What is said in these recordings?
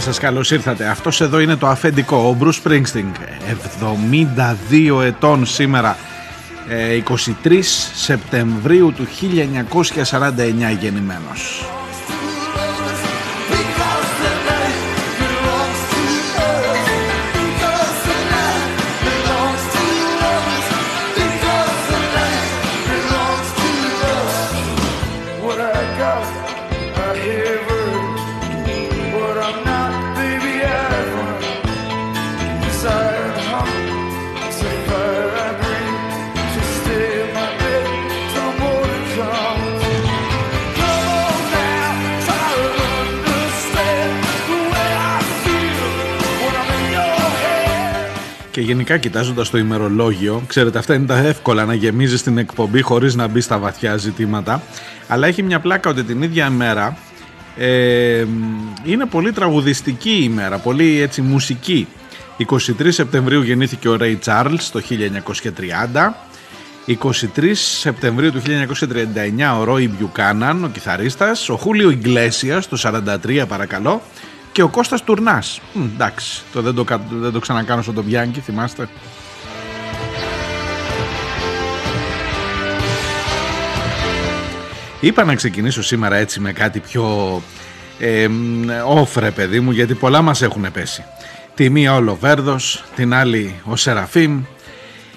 Σας, καλώς ήρθατε. Αυτός εδώ είναι το αφεντικό, ο Bruce Springsteen, 72 ετών σήμερα, 23 ε, Σεπτεμβρίου του 1949 γεννημένος. Γενικά κοιτάζοντας το ημερολόγιο, ξέρετε, αυτά είναι τα εύκολα να γεμίζεις την εκπομπή χωρίς να μπει στα βαθιά ζητήματα. Αλλά έχει μια πλάκα ότι την ίδια μέρα ε, είναι πολύ τραγουδιστική ημέρα, πολύ έτσι μουσική. 23 Σεπτεμβρίου γεννήθηκε ο Ray Charles το 1930. 23 Σεπτεμβρίου του 1939 ο Ρόι Μπιουκάναν, ο κιθαρίστας, ο Χούλιο Ιγκλέσιας το 43 παρακαλώ και ο Κώστας Τουρνάς. Μ, εντάξει, το δεν, το, δεν το ξανακάνω στον Τομπιάνκι, θυμάστε. Είπα να ξεκινήσω σήμερα έτσι με κάτι πιο ε, όφρε παιδί μου γιατί πολλά μας έχουν πέσει. Τη μία ο Λοβέρδος, την άλλη ο Σεραφείμ,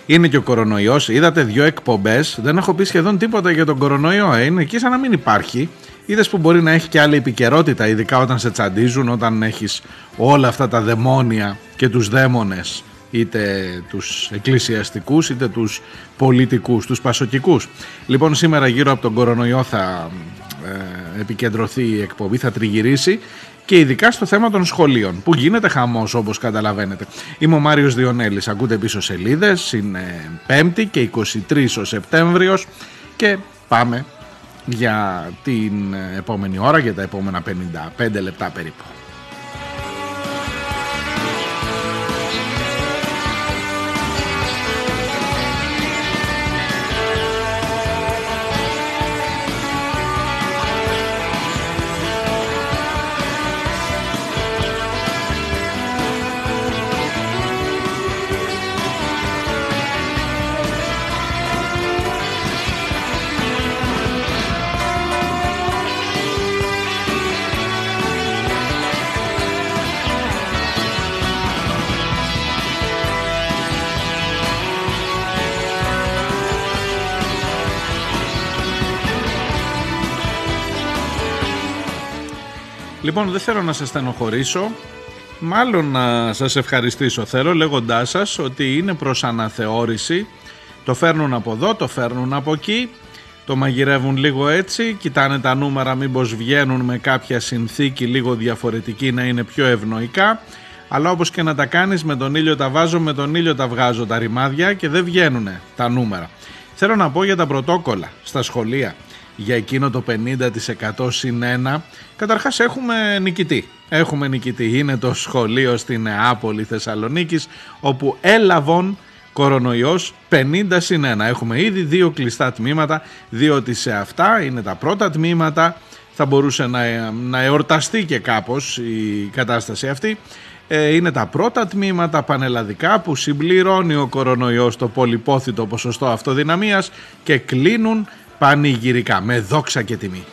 είναι και ο κορονοϊός. Είδατε δύο εκπομπές, δεν έχω πει σχεδόν τίποτα για τον κορονοϊό, ε. είναι εκεί σαν να μην υπάρχει. Είδες που μπορεί να έχει και άλλη επικαιρότητα, ειδικά όταν σε τσαντίζουν, όταν έχεις όλα αυτά τα δαιμόνια και τους δαίμονες, είτε τους εκκλησιαστικούς είτε τους πολιτικούς, τους πασοκικούς. Λοιπόν σήμερα γύρω από τον κορονοϊό θα ε, επικεντρωθεί η εκπομπή, θα τριγυρίσει και ειδικά στο θέμα των σχολείων που γίνεται χαμός όπως καταλαβαίνετε. Είμαι ο Μάριος Διονέλης, ακούτε πίσω σελίδες, είναι 5η και 23 ο Σεπτέμβριος και πάμε για την επόμενη ώρα, για τα επόμενα 55 λεπτά περίπου. Λοιπόν, δεν θέλω να σας στενοχωρήσω, μάλλον να σας ευχαριστήσω θέλω λέγοντάς σας ότι είναι προς αναθεώρηση, το φέρνουν από εδώ, το φέρνουν από εκεί, το μαγειρεύουν λίγο έτσι, κοιτάνε τα νούμερα μήπως βγαίνουν με κάποια συνθήκη λίγο διαφορετική να είναι πιο ευνοϊκά, αλλά όπως και να τα κάνεις με τον ήλιο τα βάζω, με τον ήλιο τα βγάζω τα ρημάδια και δεν βγαίνουν τα νούμερα. Θέλω να πω για τα πρωτόκολλα στα σχολεία για εκείνο το 50% συν 1 καταρχάς έχουμε νικητή. Έχουμε νικητή. Είναι το σχολείο στην Νεάπολη Θεσσαλονίκης όπου έλαβον κορονοϊός 50 συν 1 έχουμε ήδη δύο κλειστά τμήματα διότι σε αυτά είναι τα πρώτα τμήματα. Θα μπορούσε να, να εορταστεί και κάπως η κατάσταση αυτή. Ε, είναι τα πρώτα τμήματα πανελλαδικά που συμπληρώνει ο κορονοϊός το πολυπόθητο ποσοστό αυτοδυναμίας και κλείνουν πανηγυρικά με δόξα και τιμή.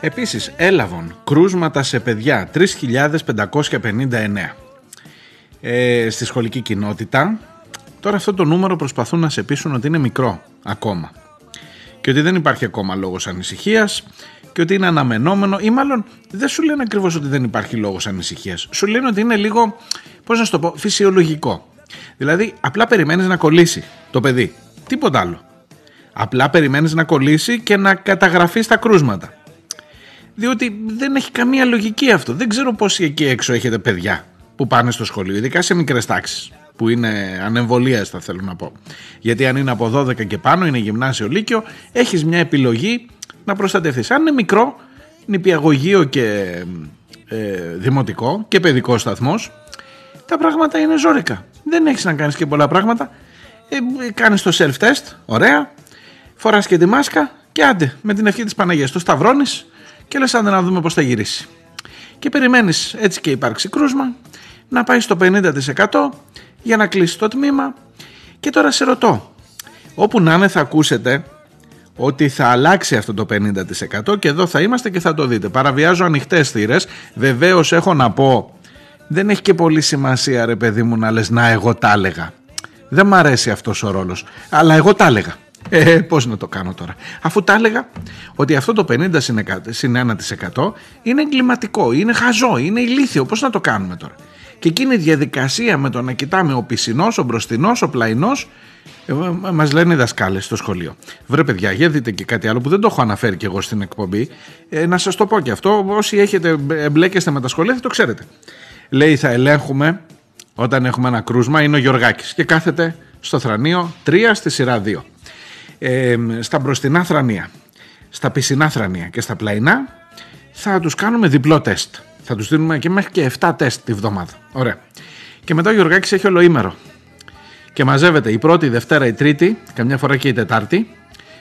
Επίσης έλαβαν κρούσματα σε παιδιά 3.559 ε, στη σχολική κοινότητα. Τώρα αυτό το νούμερο προσπαθούν να σε πείσουν ότι είναι μικρό ακόμα και ότι δεν υπάρχει ακόμα λόγος ανησυχίας και ότι είναι αναμενόμενο ή μάλλον δεν σου λένε ακριβώς ότι δεν υπάρχει λόγος ανησυχίας. Σου λένε ότι είναι λίγο, πώς να σου το πω, φυσιολογικό. Δηλαδή απλά περιμένεις να κολλήσει το παιδί. Τίποτα άλλο. Απλά περιμένεις να κολλήσει και να καταγραφείς στα κρούσματα. Διότι δεν έχει καμία λογική αυτό. Δεν ξέρω πόσοι εκεί έξω έχετε παιδιά που πάνε στο σχολείο, ειδικά σε μικρές τάξεις που είναι ανεμβολίαστα θέλω να πω. Γιατί αν είναι από 12 και πάνω, είναι γυμνάσιο λύκειο, έχεις μια επιλογή να προστατευτείς. Αν είναι μικρό, νηπιαγωγείο και ε, δημοτικό και παιδικός σταθμός, τα πράγματα είναι ζώρικα. Δεν έχεις να κάνεις και πολλά πράγματα. Ε, κάνεις το self-test, ωραία, φοράς και τη μάσκα και άντε με την ευχή της Παναγίας το σταυρώνεις και λες άντε να δούμε πώς θα γυρίσει. Και περιμένεις έτσι και υπάρξει κρούσμα να πάει στο 50% για να κλείσει το τμήμα και τώρα σε ρωτώ όπου να είναι θα ακούσετε ότι θα αλλάξει αυτό το 50% και εδώ θα είμαστε και θα το δείτε. Παραβιάζω ανοιχτές θύρες. Βεβαίως έχω να πω, δεν έχει και πολύ σημασία ρε παιδί μου να λες να εγώ τα έλεγα. Δεν μ' αρέσει αυτός ο ρόλος, αλλά εγώ τα έλεγα. Ε, πώς να το κάνω τώρα. Αφού τα έλεγα ότι αυτό το 50 συν 1% είναι εγκληματικό, είναι χαζό, είναι ηλίθιο. Πώς να το κάνουμε τώρα. Και εκείνη η διαδικασία με το να κοιτάμε ο πισινός, ο μπροστινός, ο πλαϊνός ε, Μα λένε οι δασκάλες στο σχολείο. Βρε, παιδιά, για δείτε και κάτι άλλο που δεν το έχω αναφέρει και εγώ στην εκπομπή. Ε, να σας το πω και αυτό. Όσοι έχετε εμπλέκεστε με τα σχολεία θα το ξέρετε. Λέει, θα ελέγχουμε όταν έχουμε ένα κρούσμα. Είναι ο Γιωργάκης και κάθεται στο θρανείο 3 στη σειρά 2. Ε, στα μπροστινά θρανία, στα πισινά θρανία και στα πλαϊνά θα τους κάνουμε διπλό τεστ. Θα τους δίνουμε και μέχρι και 7 τεστ τη βδομάδα. Ωραία. Και μετά ο Γιωργάκης έχει ολοήμερο. Και μαζεύεται η πρώτη, η Δευτέρα, η Τρίτη, καμιά φορά και η Τετάρτη,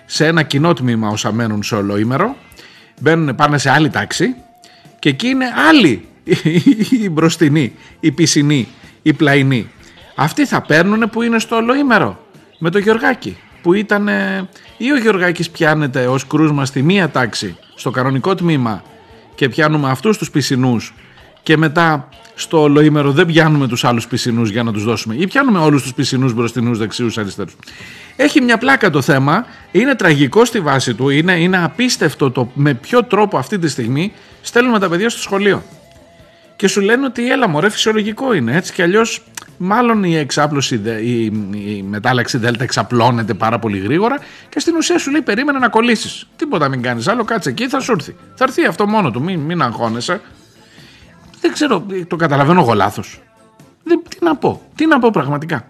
σε ένα κοινό τμήμα όσα μένουν σε ολοήμερο. Μπαίνουν, πάνε σε άλλη τάξη και εκεί είναι άλλοι. Οι μπροστινοί, οι πισινοί, οι πλαϊνοί. Αυτοί θα παίρνουν που είναι στο ολοήμερο με το Γιωργάκη που ήταν ή ο Γιωργάκης πιάνεται ως κρούσμα στη μία τάξη στο κανονικό τμήμα και πιάνουμε αυτούς τους πισινούς και μετά στο ολοήμερο δεν πιάνουμε τους άλλους πισινούς για να τους δώσουμε ή πιάνουμε όλους τους πισινούς μπροστινούς, δεξιούς, αριστερούς. Έχει μια πλάκα το θέμα, είναι τραγικό στη βάση του, είναι, είναι απίστευτο το με ποιο τρόπο αυτή τη στιγμή στέλνουμε τα παιδιά στο σχολείο. Και σου λένε ότι έλα μωρέ φυσιολογικό είναι έτσι και αλλιώς μάλλον η εξάπλωση, η, η μετάλλαξη δέλτα εξαπλώνεται πάρα πολύ γρήγορα και στην ουσία σου λέει περίμενε να κολλήσεις. Τίποτα μην κάνεις άλλο, κάτσε εκεί, θα σου έρθει. Θα έρθει αυτό μόνο του, μην, μην αγχώνεσαι. Δεν ξέρω, το καταλαβαίνω εγώ λάθος. Τι να πω, τι να πω πραγματικά.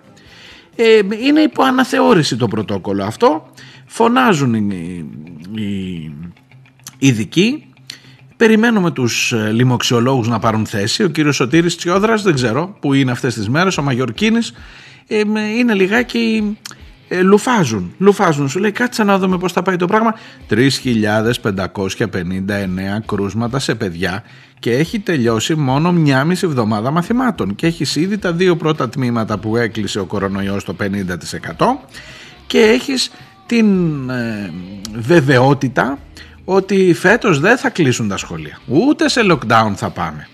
Ε, είναι υπό αναθεώρηση το πρωτόκολλο αυτό. Φωνάζουν οι, οι ειδικοί Περιμένουμε τους ε, λοιμοξιολόγους να πάρουν θέση. Ο κύριος Σωτήρης Τσιόδρας, δεν ξέρω που είναι αυτές τις μέρες. Ο Μαγιορκίνης ε, είναι λιγάκι. Ε, λουφάζουν. Λουφάζουν. Σου λέει κάτσε να δούμε πώς θα πάει το πράγμα. 3.559 κρούσματα σε παιδιά και έχει τελειώσει μόνο μια μισή εβδομάδα μαθημάτων. Και έχεις ήδη τα δύο πρώτα τμήματα που έκλεισε ο κορονοϊός το 50% και έχεις την ε, βεβαιότητα ότι φέτος δεν θα κλείσουν τα σχολεία. Ούτε σε lockdown θα πάμε.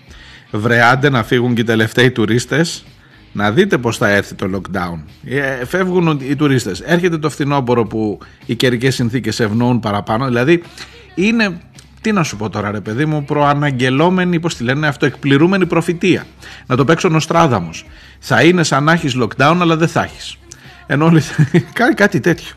Βρεάντε να φύγουν και οι τελευταίοι τουρίστες να δείτε πώς θα έρθει το lockdown. Ε, φεύγουν οι τουρίστες. Έρχεται το φθινόπωρο που οι καιρικές συνθήκες ευνοούν παραπάνω. Δηλαδή είναι, τι να σου πω τώρα ρε παιδί μου, προαναγγελόμενη, πώς τη λένε αυτό, εκπληρούμενη προφητεία. Να το παίξω νοστράδαμος. Θα είναι σαν να έχεις lockdown αλλά δεν θα έχεις. Ενώ κάνει κάτι τέτοιο.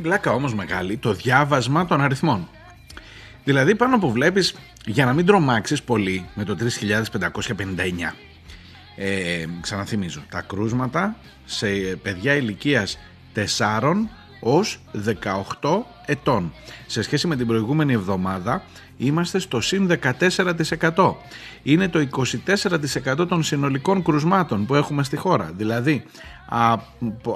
Πλάκα όμως μεγάλη το διάβασμα των αριθμών. Δηλαδή πάνω που βλέπεις, για να μην τρομάξεις πολύ με το 3559, ε, ξαναθυμίζω, τα κρούσματα σε παιδιά ηλικίας 4 ως 18 ετών. Σε σχέση με την προηγούμενη εβδομάδα είμαστε στο συν 14%. Είναι το 24% των συνολικών κρουσμάτων που έχουμε στη χώρα. Δηλαδή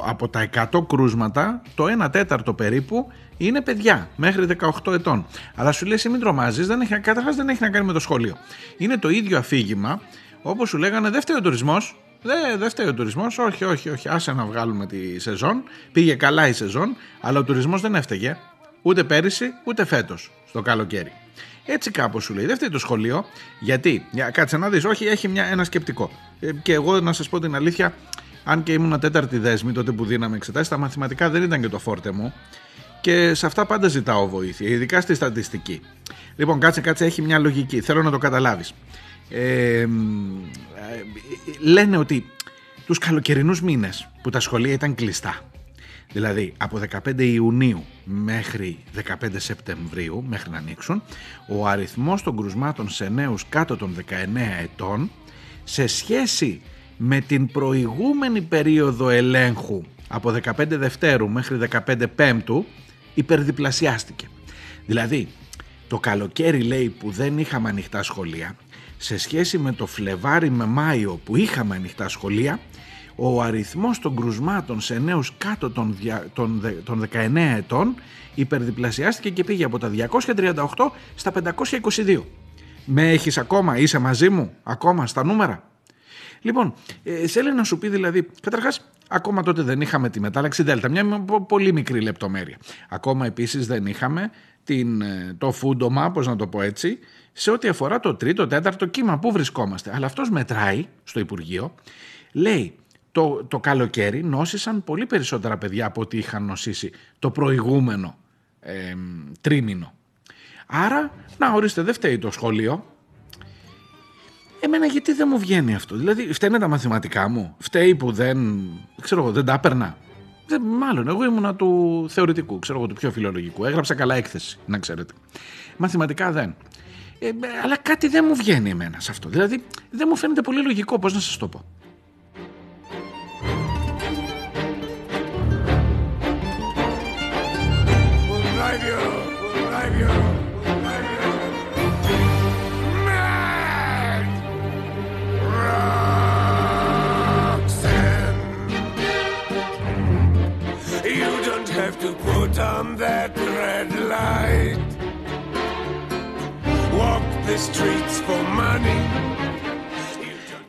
από, τα 100 κρούσματα το 1 τέταρτο περίπου είναι παιδιά μέχρι 18 ετών. Αλλά σου λέει εσύ μην τρομάζεις, δεν έχει, καταρχάς δεν έχει να κάνει με το σχολείο. Είναι το ίδιο αφήγημα όπως σου λέγανε δεν φταίει ο τουρισμός, δεν δε φταίει ο τουρισμός. Όχι, όχι, όχι. Άσε να βγάλουμε τη σεζόν. Πήγε καλά η σεζόν, αλλά ο τουρισμός δεν έφταιγε ούτε πέρυσι ούτε φέτος στο καλοκαίρι. Έτσι κάπως σου λέει. Δεν φταίει το σχολείο. Γιατί, για, κάτσε να δεις, όχι, έχει μια, ένα σκεπτικό. Ε, και εγώ να σας πω την αλήθεια, αν και ήμουν τέταρτη δέσμη τότε που δίναμε εξετάσεις, τα μαθηματικά δεν ήταν και το φόρτε μου. Και σε αυτά πάντα ζητάω βοήθεια, ειδικά στη στατιστική. Λοιπόν, κάτσε, κάτσε, έχει μια λογική. Θέλω να το καταλάβεις. Ε, λένε ότι τους καλοκαιρινούς μήνες που τα σχολεία ήταν κλειστά δηλαδή από 15 Ιουνίου μέχρι 15 Σεπτεμβρίου μέχρι να ανοίξουν ο αριθμός των κρουσμάτων σε νέους κάτω των 19 ετών σε σχέση με την προηγούμενη περίοδο ελέγχου από 15 Δευτέρου μέχρι 15 Πέμπτου υπερδιπλασιάστηκε. Δηλαδή το καλοκαίρι λέει που δεν είχαμε ανοιχτά σχολεία σε σχέση με το Φλεβάρι με Μάιο που είχαμε ανοιχτά σχολεία ο αριθμός των κρουσμάτων σε νέους κάτω των, των, 19 ετών υπερδιπλασιάστηκε και πήγε από τα 238 στα 522. Με έχεις ακόμα, είσαι μαζί μου, ακόμα στα νούμερα; Λοιπόν, ε, θέλει να σου πει δηλαδή, καταρχάς ακόμα τότε δεν είχαμε τη μετάλλαξη Δέλτα, μια πολύ μικρή λεπτομέρεια. Ακόμα επίσης δεν είχαμε την, ε, το φούντομα, πώς να το πω έτσι, σε ό,τι αφορά το τρίτο, τέταρτο κύμα, πού βρισκόμαστε. Αλλά αυτός μετράει στο Υπουργείο, λέει το, το καλοκαίρι νόσησαν πολύ περισσότερα παιδιά από ό,τι είχαν νοσήσει το προηγούμενο ε, τρίμηνο. Άρα, να ορίστε, δεν φταίει το σχολείο. Εμένα γιατί δεν μου βγαίνει αυτό; Δηλαδή, φταίνε τα μαθηματικά μου; Φταίει που δεν, ξέρω εγώ, δεν τα έπαιρνα; Δεν, μάλλον, εγώ ήμουνα του θεωρητικού, ξέρω εγώ, του πιο φιλολογικού. Έγραψα καλά έκθεση, να ξέρετε. Μαθηματικά δεν. Ε, αλλά κάτι δεν μου βγαίνει εμένα σε αυτό. Δηλαδή, δεν μου φαίνεται πολύ λογικό, πώς να σας το πω.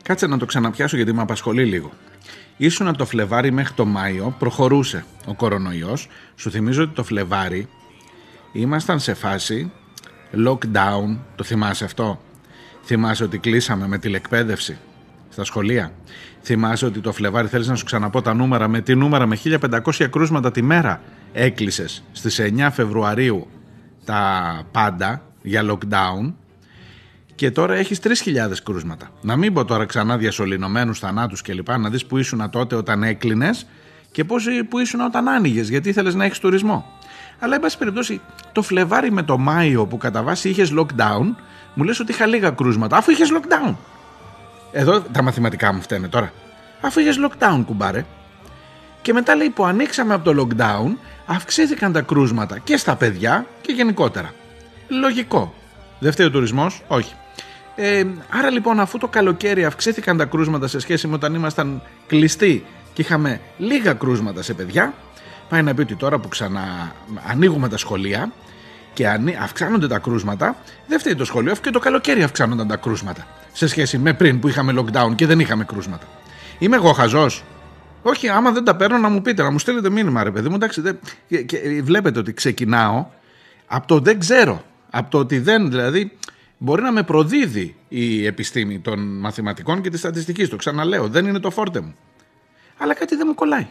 Κάτσε να το ξαναπιάσω γιατί με απασχολεί λίγο. Ήσουν το Φλεβάρι μέχρι το Μάιο, προχωρούσε ο κορονοϊός. Σου θυμίζω ότι το Φλεβάρι ήμασταν σε φάση lockdown, το θυμάσαι αυτό; Θυμάσαι ότι κλείσαμε με τηλεκπαίδευση στα σχολεία; Θυμάσαι ότι το Φλεβάρι θέλεις να σου ξαναπώ τα νούμερα με τι νούμερα με 1500 κρούσματα τη μέρα έκλεισες στις 9 Φεβρουαρίου τα πάντα για lockdown; Και τώρα έχεις 3.000 κρούσματα. Να μην πω τώρα ξανά διασωληνωμένους θανάτους και λοιπά, να δεις που ήσουν τότε όταν έκλεινες και πώς, που ήσουν όταν άνοιγες, γιατί ήθελες να έχεις τουρισμό. Αλλά, εν πάση περιπτώσει, το Φλεβάρι με το Μάιο που κατά βάση είχες lockdown, μου λες ότι είχα λίγα κρούσματα, αφού είχες lockdown. Εδώ τα μαθηματικά μου φταίνε τώρα. Αφού είχες lockdown, κουμπάρε. Και μετά λέει που ανοίξαμε από το lockdown, αυξήθηκαν τα κρούσματα και στα παιδιά και γενικότερα. Λογικό. Δεν φταίει ο τουρισμός, όχι. Ε, άρα λοιπόν, αφού το καλοκαίρι αυξήθηκαν τα κρούσματα σε σχέση με όταν ήμασταν κλειστοί και είχαμε λίγα κρούσματα σε παιδιά, πάει να πει ότι τώρα που ξανά ανοίγουμε τα σχολεία και αυξάνονται τα κρούσματα, δεν φταίει το σχολείο, αφού και το καλοκαίρι αυξάνονταν τα κρούσματα σε σχέση με πριν που είχαμε lockdown και δεν είχαμε κρούσματα. Είμαι εγώ χαζός; Όχι, άμα δεν τα παίρνω να μου πείτε, να μου στείλετε μήνυμα, ρε παιδί μου. Εντάξει, δεν... και, βλέπετε ότι ξεκινάω από το δεν ξέρω. Από το ότι δεν, δηλαδή, μπορεί να με προδίδει η επιστήμη των μαθηματικών και της στατιστικής. Το ξαναλέω, δεν είναι το φόρτε μου. Αλλά κάτι δεν μου κολλάει.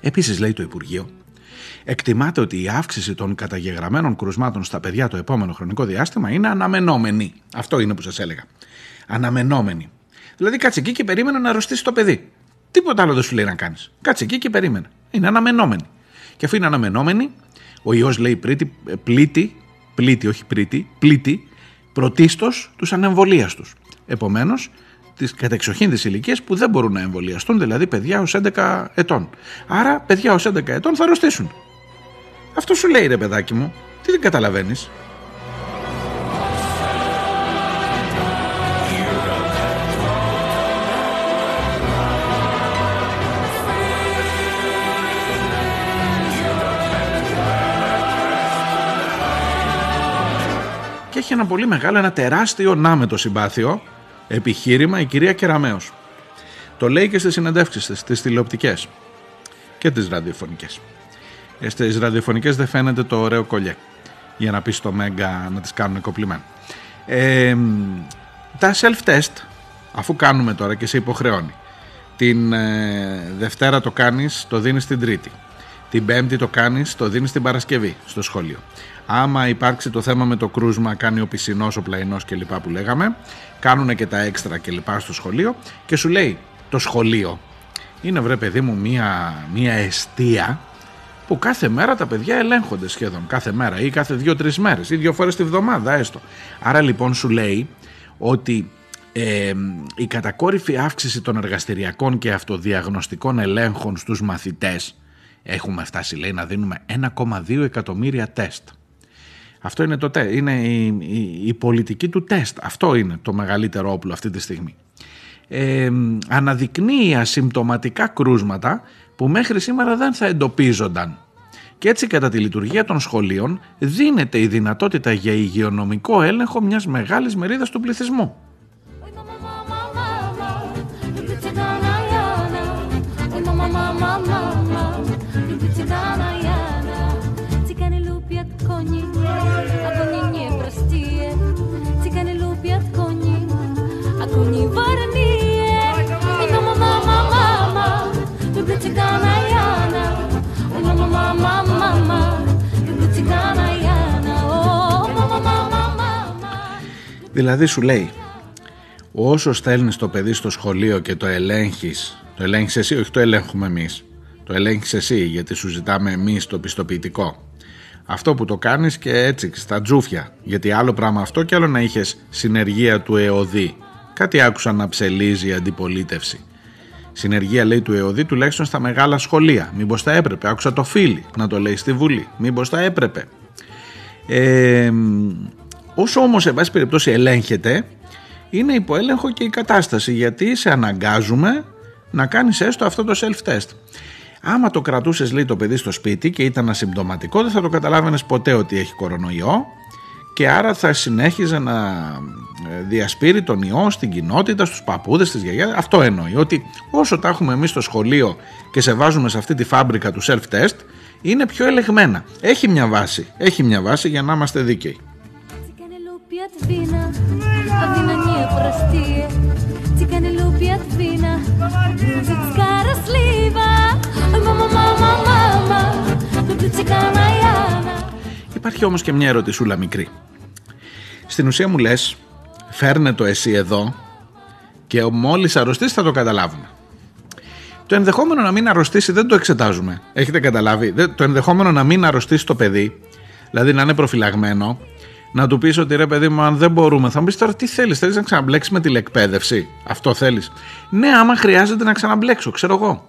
Επίσης λέει το Υπουργείο Εκτιμάται ότι η αύξηση των καταγεγραμμένων κρουσμάτων στα παιδιά το επόμενο χρονικό διάστημα είναι αναμενόμενη. Αυτό είναι που σας έλεγα. Αναμενόμενη. Δηλαδή κάτσε εκεί και περίμενε να αρρωστήσει το παιδί. Τίποτα άλλο δεν σου λέει να κάνεις. Κάτσε εκεί και περίμενε. Είναι αναμενόμενη. Και αφού είναι αναμενόμενη, ο ιό λέει πλήτη, πλήτη, πλήτη, όχι πρίτη, πλήτη, πρωτίστως τους ανεμβολίαστους. Επομένως, τις κατεξοχήν τη ηλικία που δεν μπορούν να εμβολιαστούν, δηλαδή παιδιά ως 11 ετών. Άρα, παιδιά ως 11 ετών θα αρρωστήσουν. Αυτό σου λέει ρε παιδάκι μου, τι δεν καταλαβαίνεις. Έχει ένα πολύ μεγάλο, ένα τεράστιο να με το συμπάθειο επιχείρημα η κυρία Κεραμέως. Το λέει και στις συνεντεύξεις της, στις τηλεοπτικές και τις ραδιοφωνικές. Ε, στις ραδιοφωνικές δεν φαίνεται το ωραίο κολλιέ για να πεις στο Μέγκα να τις κάνουν κοπλιμένο. Ε, τα self-test, αφού κάνουμε τώρα και σε υποχρεώνει, την ε, Δευτέρα το κάνεις, το δίνεις την Τρίτη. Την Πέμπτη το κάνεις, το δίνεις την Παρασκευή στο σχολείο. Άμα υπάρξει το θέμα με το κρούσμα, κάνει ο πισινός, ο πλαϊνός κλπ. που λέγαμε, κάνουν και τα έξτρα κλπ. στο σχολείο και σου λέει το σχολείο είναι βρε παιδί μου μία, μία αιστεία που κάθε μέρα τα παιδιά ελέγχονται σχεδόν κάθε μέρα ή κάθε δύο-τρεις μέρες ή δύο φορές τη βδομάδα έστω. Άρα λοιπόν σου λέει ότι ε, η κατακόρυφη αύξηση των εργαστηριακών και αυτοδιαγνωστικών ελέγχων στους μαθητές έχουμε φτάσει λέει να δίνουμε 1,2 εκατομμύρια τεστ. Αυτό είναι, το, είναι η, η, πολιτική του τεστ. Αυτό είναι το μεγαλύτερο όπλο αυτή τη στιγμή. Ε, αναδεικνύει ασυμπτωματικά κρούσματα που μέχρι σήμερα δεν θα εντοπίζονταν. Και έτσι κατά τη λειτουργία των σχολείων δίνεται η δυνατότητα για υγειονομικό έλεγχο μιας μεγάλης μερίδας του πληθυσμού. Δηλαδή σου λέει όσο στέλνεις το παιδί στο σχολείο και το ελέγχεις το ελέγχεις εσύ, όχι το ελέγχουμε εμείς το ελέγχεις εσύ γιατί σου ζητάμε εμείς το πιστοποιητικό αυτό που το κάνεις και έτσι στα τζούφια γιατί άλλο πράγμα αυτό και άλλο να είχες συνεργεία του ΕΟΔΗ κάτι άκουσα να ψελίζει η αντιπολίτευση Συνεργεία λέει του ΕΟΔΗ τουλάχιστον στα μεγάλα σχολεία. Μήπως θα έπρεπε. Άκουσα το φίλι να το λέει στη Βουλή. Μήπως θα έπρεπε. Ε, όσο όμως σε βάση περιπτώσει ελέγχεται είναι υποέλεγχο και η κατάσταση γιατί σε αναγκάζουμε να κάνεις έστω αυτό το self-test. Άμα το κρατούσες λέει το παιδί στο σπίτι και ήταν ασυμπτωματικό δεν θα το καταλάβαινες ποτέ ότι έχει κορονοϊό και άρα θα συνέχιζε να ε, διασπείρει τον ιό στην κοινότητα, στους παππούδες, στις γιαγιάδες. Αυτό εννοεί, ότι όσο τα έχουμε εμείς στο σχολείο και σε βάζουμε σε αυτή τη φάμπρικα του self-test, είναι πιο ελεγμένα. Έχει μια βάση, έχει μια βάση για να είμαστε δίκαιοι. Υπάρχει όμως και μια ερωτησούλα μικρή. Στην ουσία μου λες, φέρνε το εσύ εδώ και μόλις αρρωστήσει θα το καταλάβουμε. Το ενδεχόμενο να μην αρρωστήσει δεν το εξετάζουμε. Έχετε καταλάβει; Το ενδεχόμενο να μην αρρωστήσει το παιδί, δηλαδή να είναι προφυλαγμένο, να του πεις ότι ρε παιδί μου, αν δεν μπορούμε, θα μου πεις τώρα τι θέλεις, θέλεις να ξαναμπλέξεις με τηλεκπαίδευση; Αυτό θέλεις. Ναι, άμα χρειάζεται να ξαναμπλέξω, ξέρω εγώ.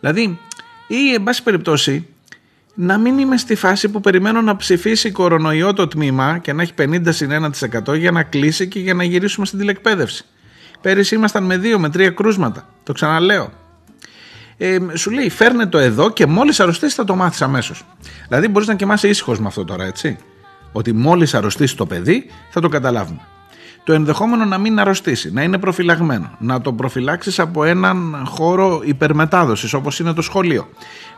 Δηλαδή, ή εν πάση περιπτώσει, να μην είμαι στη φάση που περιμένω να ψηφίσει κορονοϊό το τμήμα και να έχει 50 1% για να κλείσει και για να γυρίσουμε στην τηλεκπαίδευση. Πέρυσι ήμασταν με δύο με τρία κρούσματα. Το ξαναλέω. Ε, σου λέει φέρνε το εδώ και μόλις αρρωστήσει θα το μάθεις αμέσως. Δηλαδή μπορείς να κοιμάσαι ήσυχος με αυτό τώρα έτσι. Ότι μόλις αρρωστήσει το παιδί θα το καταλάβουμε το ενδεχόμενο να μην αρρωστήσει, να είναι προφυλαγμένο, να το προφυλάξεις από έναν χώρο υπερμετάδοσης όπως είναι το σχολείο,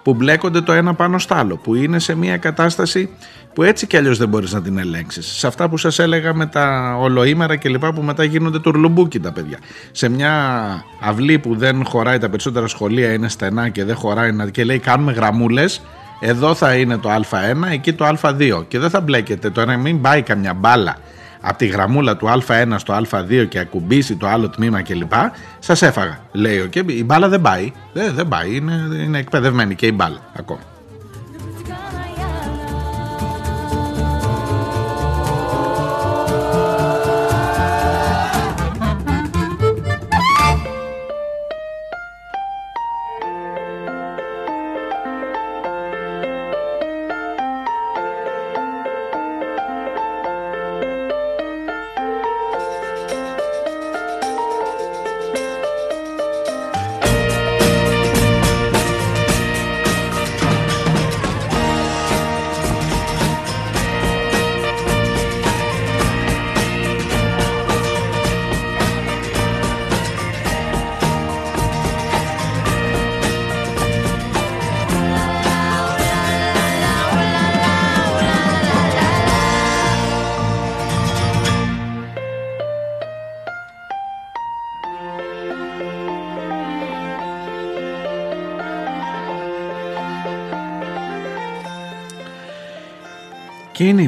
που μπλέκονται το ένα πάνω στο άλλο, που είναι σε μια κατάσταση που έτσι κι αλλιώς δεν μπορείς να την ελέγξεις. Σε αυτά που σας έλεγα με τα ολοήμερα και λοιπά που μετά γίνονται τουρλουμπούκι τα παιδιά. Σε μια αυλή που δεν χωράει τα περισσότερα σχολεία, είναι στενά και δεν χωράει και λέει κάνουμε γραμμούλες, Εδώ θα είναι το Α1, εκεί το Α2 και δεν θα μπλέκεται τώρα μην πάει καμιά μπάλα από τη γραμμούλα του Α1 στο Α2 και ακουμπήσει το άλλο τμήμα κλπ. Σας έφαγα. Λέει και η μπάλα δεν πάει. Δεν, δεν πάει. Είναι, είναι εκπαιδευμένη και η μπάλα ακόμα.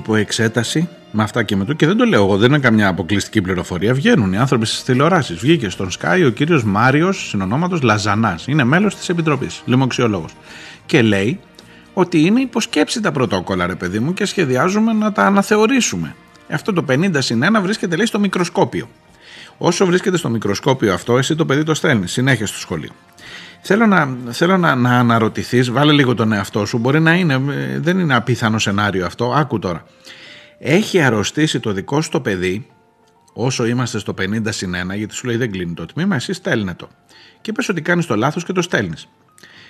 Υπό εξέταση με αυτά και με το. Και δεν το λέω εγώ, δεν είναι καμιά αποκλειστική πληροφορία. Βγαίνουν οι άνθρωποι στις τηλεοράσεις. Βγήκε στον Sky ο κύριος Μάριος, συνονόματος Λαζανάς. Είναι μέλος της Επιτροπής, λοιμοξιολόγος. Και λέει ότι είναι υποσκέψη τα πρωτόκολλα, ρε παιδί μου, και σχεδιάζουμε να τα αναθεωρήσουμε. Αυτό το 50 συν 1 βρίσκεται, λέει, στο μικροσκόπιο. Όσο βρίσκεται στο μικροσκόπιο αυτό, εσύ το παιδί το στέλνεις συνέχεια στο σχολείο. Θέλω να, θέλω να, να αναρωτηθείς, βάλε λίγο τον εαυτό σου, μπορεί να είναι, ε, δεν είναι απίθανο σενάριο αυτό, άκου τώρα. Έχει αρρωστήσει το δικό σου το παιδί, όσο είμαστε στο 50 συν 1, γιατί σου λέει δεν κλείνει το τμήμα, εσύ στέλνε το. Και πες ότι κάνεις το λάθος και το στέλνεις.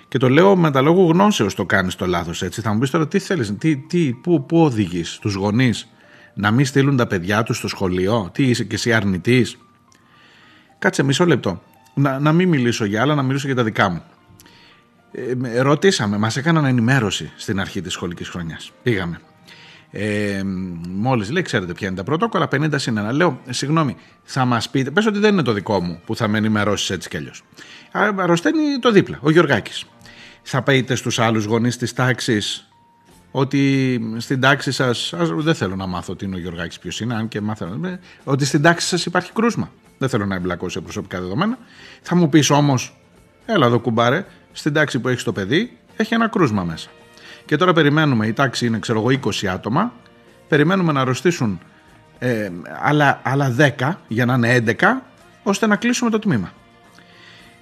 Και το λέω με τα λόγου γνώσεως το κάνεις το λάθος έτσι. Θα μου πεις τώρα τι θέλεις, τι, τι, πού, πού οδηγείς τους γονείς να μην στείλουν τα παιδιά τους στο σχολείο, τι είσαι και εσύ αρνητής. Κάτσε μισό λεπτό να, να μην μιλήσω για άλλα, να μιλήσω για τα δικά μου. Ε, ρωτήσαμε, μας έκαναν ενημέρωση στην αρχή της σχολικής χρονιάς. Πήγαμε. Ε, Μόλις λέει, ξέρετε ποια είναι τα πρωτόκολλα, 50 συν 1. Λέω, συγγνώμη, θα μας πείτε, πες ότι δεν είναι το δικό μου που θα με ενημερώσεις έτσι κι αλλιώς. Αρρωσταίνει το δίπλα, ο Γιωργάκης. Θα πείτε στους άλλους γονείς της τάξης ότι στην τάξη σας. Δεν θέλω να μάθω τι είναι ο Γιωργάκης, ποιος είναι, αν και μάθω. Ε, ότι στην τάξη σας υπάρχει κρούσμα. Δεν θέλω να εμπλακώ σε προσωπικά δεδομένα. Θα μου πεις όμως, έλα εδώ κουμπάρε, στην τάξη που έχεις το παιδί έχει ένα κρούσμα μέσα. Και τώρα περιμένουμε, η τάξη είναι ξέρω εγώ 20 άτομα, περιμένουμε να αρρωστήσουν ε, άλλα, άλλα 10 για να είναι 11, ώστε να κλείσουμε το τμήμα.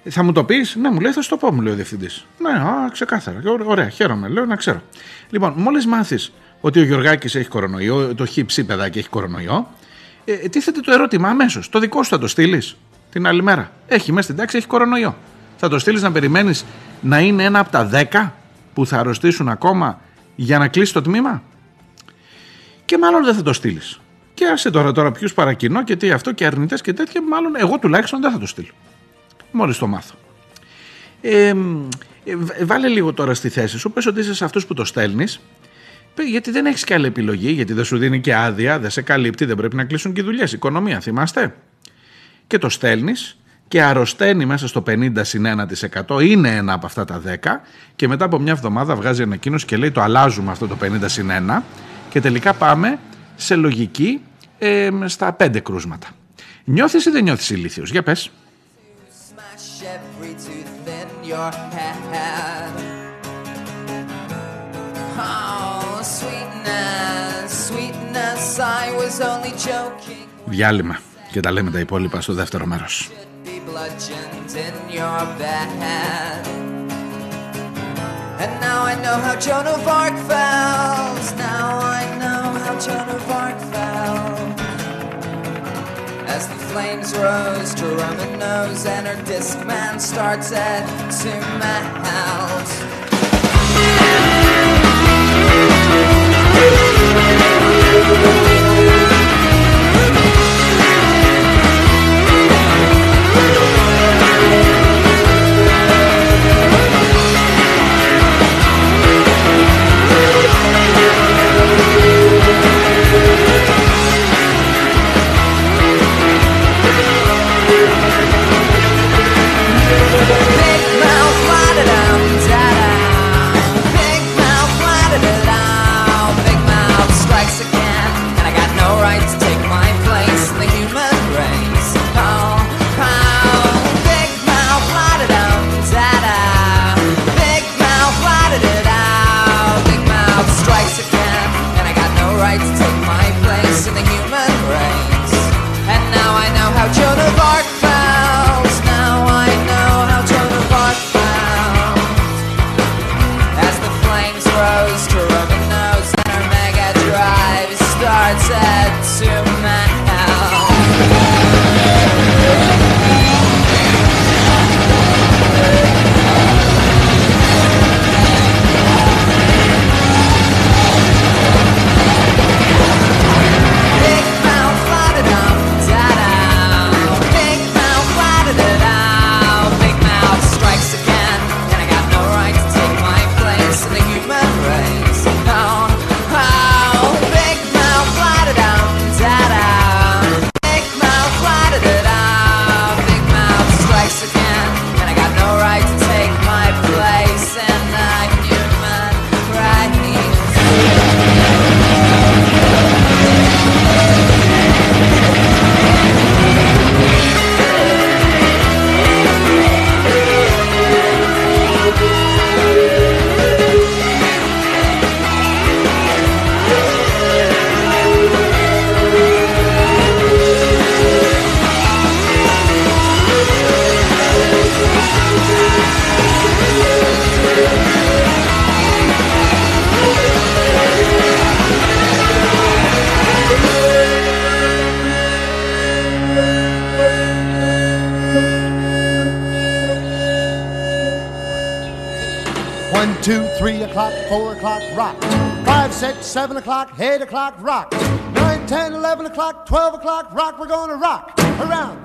Θα μου το πεις, ναι, μου λέει, θα σου το πω, μου λέει ο διευθυντής. Ναι, α, ξεκάθαρα. Ωραία, χαίρομαι, λέω να ξέρω. Λοιπόν, μόλις μάθεις ότι ο Γιωργάκης έχει κορονοϊό, το χύψη παιδάκι έχει κορονοϊό, ε, ε, τίθεται το ερώτημα αμέσως. Το δικό σου θα το στείλεις την άλλη μέρα. Έχει μέσα στην τάξη, έχει κορονοϊό. Θα το στείλεις να περιμένεις να είναι ένα από τα δέκα που θα αρρωστήσουν ακόμα για να κλείσει το τμήμα; Και μάλλον δεν θα το στείλεις. Και άσε τώρα, τώρα ποιους παρακινώ και τι αυτό και αρνητές και τέτοια, μάλλον εγώ τουλάχιστον δεν θα το στείλω. Μόλις το μάθω. Ε, ε, βάλε λίγο τώρα στη θέση σου, πες ότι είσαι σε αυτούς που το στέλνεις γιατί δεν έχεις και άλλη επιλογή, γιατί δεν σου δίνει και άδεια, δεν σε καλύπτει, δεν πρέπει να κλείσουν και οι δουλειές. Οικονομία, θυμάστε. Και το στέλνεις και αρρωσταίνει μέσα στο 50 συν 1%, είναι ένα από αυτά τα 10 και μετά από μια εβδομάδα βγάζει ανακοίνωση και λέει το αλλάζουμε αυτό το 50 συν 1 και τελικά πάμε σε λογική ε, στα 5 κρούσματα. Νιώθεις ή δεν νιώθεις ηλίθιος, για πες. Διάλειμμα και τα λέμε τα υπόλοιπα στο δεύτερο μέρος. And now I know how Joan of Arc felt. Now I know how Joan of Arc felt. As the flames rose to Roman nose and her disc man started to melt. 7 o'clock, 8 o'clock, rock. 9, 10, 11 o'clock, 12 o'clock, rock. We're gonna rock around.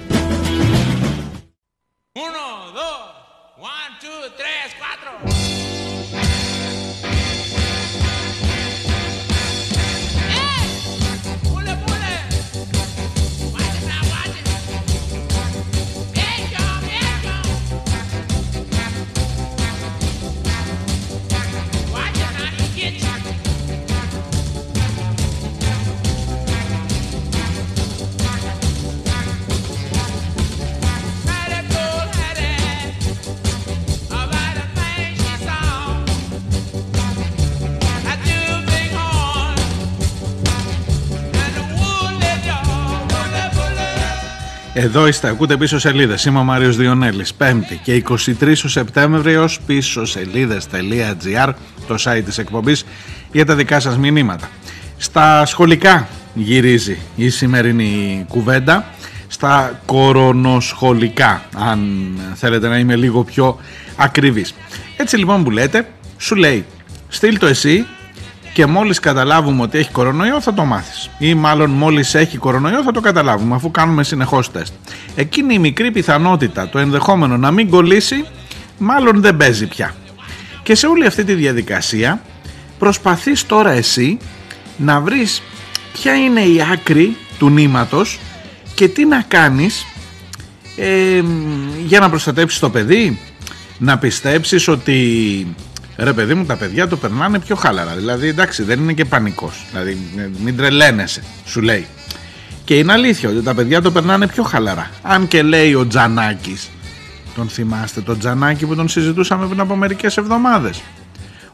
Εδώ είστε, ακούτε πίσω σελίδες. Είμαι ο Μάριος Διονέλης. Πέμπτη και 23 ο Σεπτέμβριος πίσω σελίδες.gr το site της εκπομπής για τα δικά σας μηνύματα. Στα σχολικά γυρίζει η σημερινή κουβέντα. Στα κορονοσχολικά, αν θέλετε να είμαι λίγο πιο ακριβής. Έτσι λοιπόν που λέτε, σου λέει, στείλ το εσύ και μόλις καταλάβουμε ότι έχει κορονοϊό θα το μάθεις. Ή μάλλον μόλις έχει κορονοϊό θα το καταλάβουμε αφού κάνουμε συνεχώς τεστ. Εκείνη η μικρή πιθανότητα το ενδεχόμενο να μην κολλήσει μάλλον δεν παίζει πια. Και σε όλη αυτή τη διαδικασία προσπαθείς τώρα εσύ να βρεις ποια είναι η άκρη του νήματος και τι να κάνεις ε, για να προστατέψεις το παιδί να πιστέψεις ότι ρε παιδί μου τα παιδιά το περνάνε πιο χάλαρα δηλαδή εντάξει δεν είναι και πανικός δηλαδή ε, μην τρελαίνεσαι σου λέει και είναι αλήθεια ότι τα παιδιά το περνάνε πιο χαλαρά αν και λέει ο Τζανάκης τον θυμάστε τον Τζανάκη που τον συζητούσαμε πριν από μερικές εβδομάδες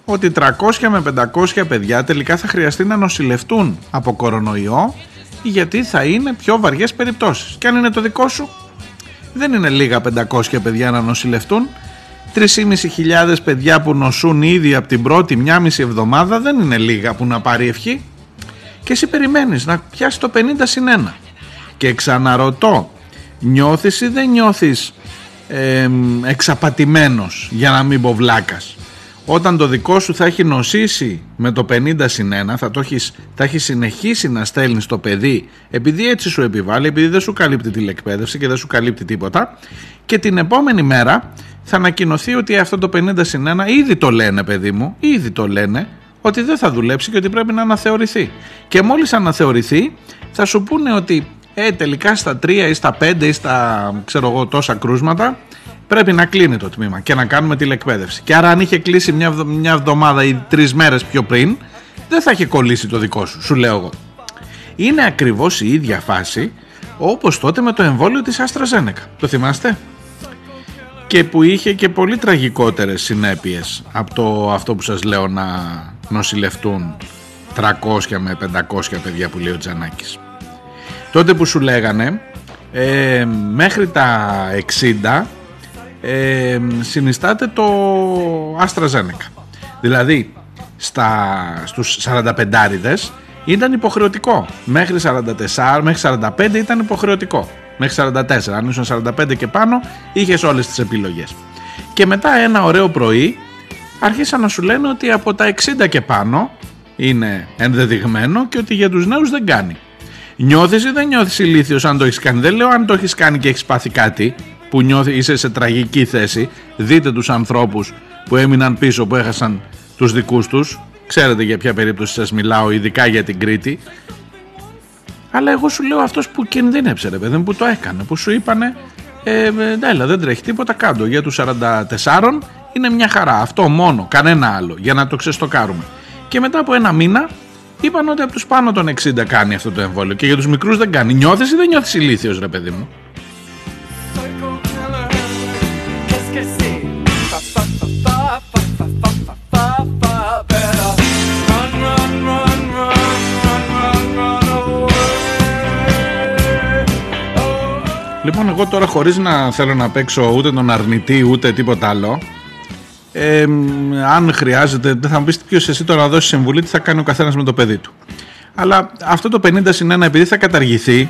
ότι 300 με 500 παιδιά τελικά θα χρειαστεί να νοσηλευτούν από κορονοϊό γιατί θα είναι πιο βαριές περιπτώσεις. Και αν είναι το δικό σου, δεν είναι λίγα 500 παιδιά να νοσηλευτούν. 3.500 παιδιά που νοσούν ήδη από την πρώτη μια μισή εβδομάδα δεν είναι λίγα που να πάρει ευχή. Και εσύ περιμένεις να πιάσει το 50 συν 1. Και ξαναρωτώ, νιώθεις ή δεν νιώθεις ε, εξαπατημένος για να μην πω βλάκας; Όταν το δικό σου θα έχει νοσήσει με το 50 συν 1, θα, το έχεις, θα έχει συνεχίσει να στέλνεις το παιδί επειδή έτσι σου επιβάλλει, επειδή δεν σου καλύπτει τηλεκπαίδευση και δεν σου καλύπτει τίποτα και την επόμενη μέρα θα ανακοινωθεί ότι αυτό το 50 συν 1 ήδη το λένε παιδί μου, ήδη το λένε ότι δεν θα δουλέψει και ότι πρέπει να αναθεωρηθεί. Και μόλις αναθεωρηθεί θα σου πούνε ότι ε, τελικά στα 3 ή στα 5 ή στα ξέρω εγώ τόσα κρούσματα πρέπει να κλείνει το τμήμα και να κάνουμε τηλεκπαίδευση. Και άρα αν είχε κλείσει μια, εβδο- μια εβδομάδα ή τρεις μέρες πιο πριν δεν θα είχε κολλήσει το δικό σου, σου λέω εγώ. Είναι ακριβώς η ίδια φάση όπως τότε με το εμβόλιο της AstraZeneca. Το θυμάστε; και που είχε και πολύ τραγικότερες συνέπειες από το αυτό που σας λέω να νοσηλευτούν 300 με 500 παιδιά που λέει ο Τζανάκης. Τότε που σου λέγανε ε, μέχρι τα 60 ε, συνιστάται το AstraZeneca. Δηλαδή στα, στους 45 ήταν υποχρεωτικό. Μέχρι 44, μέχρι 45 ήταν υποχρεωτικό. Μέχρι 44. Αν ήσουν 45 και πάνω, είχες όλες τις επιλογές. Και μετά ένα ωραίο πρωί άρχισαν να σου λένε ότι από τα 60 και πάνω είναι ενδεδειγμένο και ότι για τους νέους δεν κάνει. Νιώθεις ή δεν νιώθεις ηλίθιος αν το έχεις κάνει; Δεν λέω αν το έχεις κάνει και έχεις πάθει κάτι που νιώθει, είσαι σε τραγική θέση. Δείτε τους ανθρώπους που έμειναν πίσω, που έχασαν τους δικούς τους. Ξέρετε για ποια περίπτωση σας μιλάω, ειδικά για την Κρήτη. Αλλά εγώ σου λέω αυτός που κινδύνεψε ρε παιδί μου, που το έκανε, που σου είπανε ε, ε, έλα δεν τρέχει τίποτα κάτω για τους 44 είναι μια χαρά αυτό μόνο, κανένα άλλο για να το ξεστοκάρουμε και μετά από ένα μήνα είπαν ότι από τους πάνω των 60 κάνει αυτό το εμβόλιο και για τους μικρούς δεν κάνει νιώθεις ή δεν νιώθεις ηλίθιος ρε παιδί μου; Λοιπόν, εγώ τώρα χωρίς να θέλω να παίξω ούτε τον αρνητή ούτε τίποτα άλλο, ε, μ, αν χρειάζεται, δεν θα μου πεις ποιος εσύ τώρα να δώσεις συμβουλή τι θα κάνει ο καθένας με το παιδί του. Αλλά αυτό το 50 συν 1 επειδή θα καταργηθεί,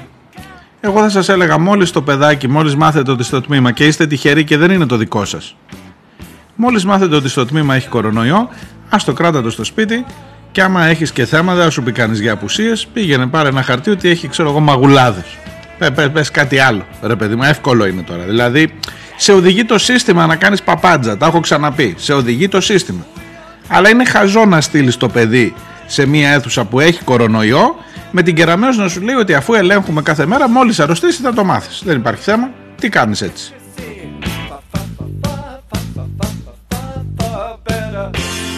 εγώ θα σας έλεγα μόλις το παιδάκι, μόλις μάθετε ότι στο τμήμα και είστε τυχεροί και δεν είναι το δικό σας. Μόλις μάθετε ότι στο τμήμα έχει κορονοϊό, ας το κράτα το στο σπίτι και άμα έχεις και θέματα, δεν σου πει κανείς για απουσίες, πήγαινε πάρε ένα χαρτί ότι έχει ξέρω εγώ μαγουλάδες. Πε, πε, πες κάτι άλλο, ρε παιδί μου, εύκολο είναι τώρα. Δηλαδή, σε οδηγεί το σύστημα να κάνεις παπάντζα, τα έχω ξαναπεί. Σε οδηγεί το σύστημα. Αλλά είναι χαζό να στείλεις το παιδί σε μια αίθουσα που έχει κορονοϊό με την κεραμέως να σου λέει ότι αφού ελέγχουμε κάθε μέρα, μόλις αρρωστήσει θα το μάθεις. Δεν υπάρχει θέμα. Τι κάνεις έτσι. fa, better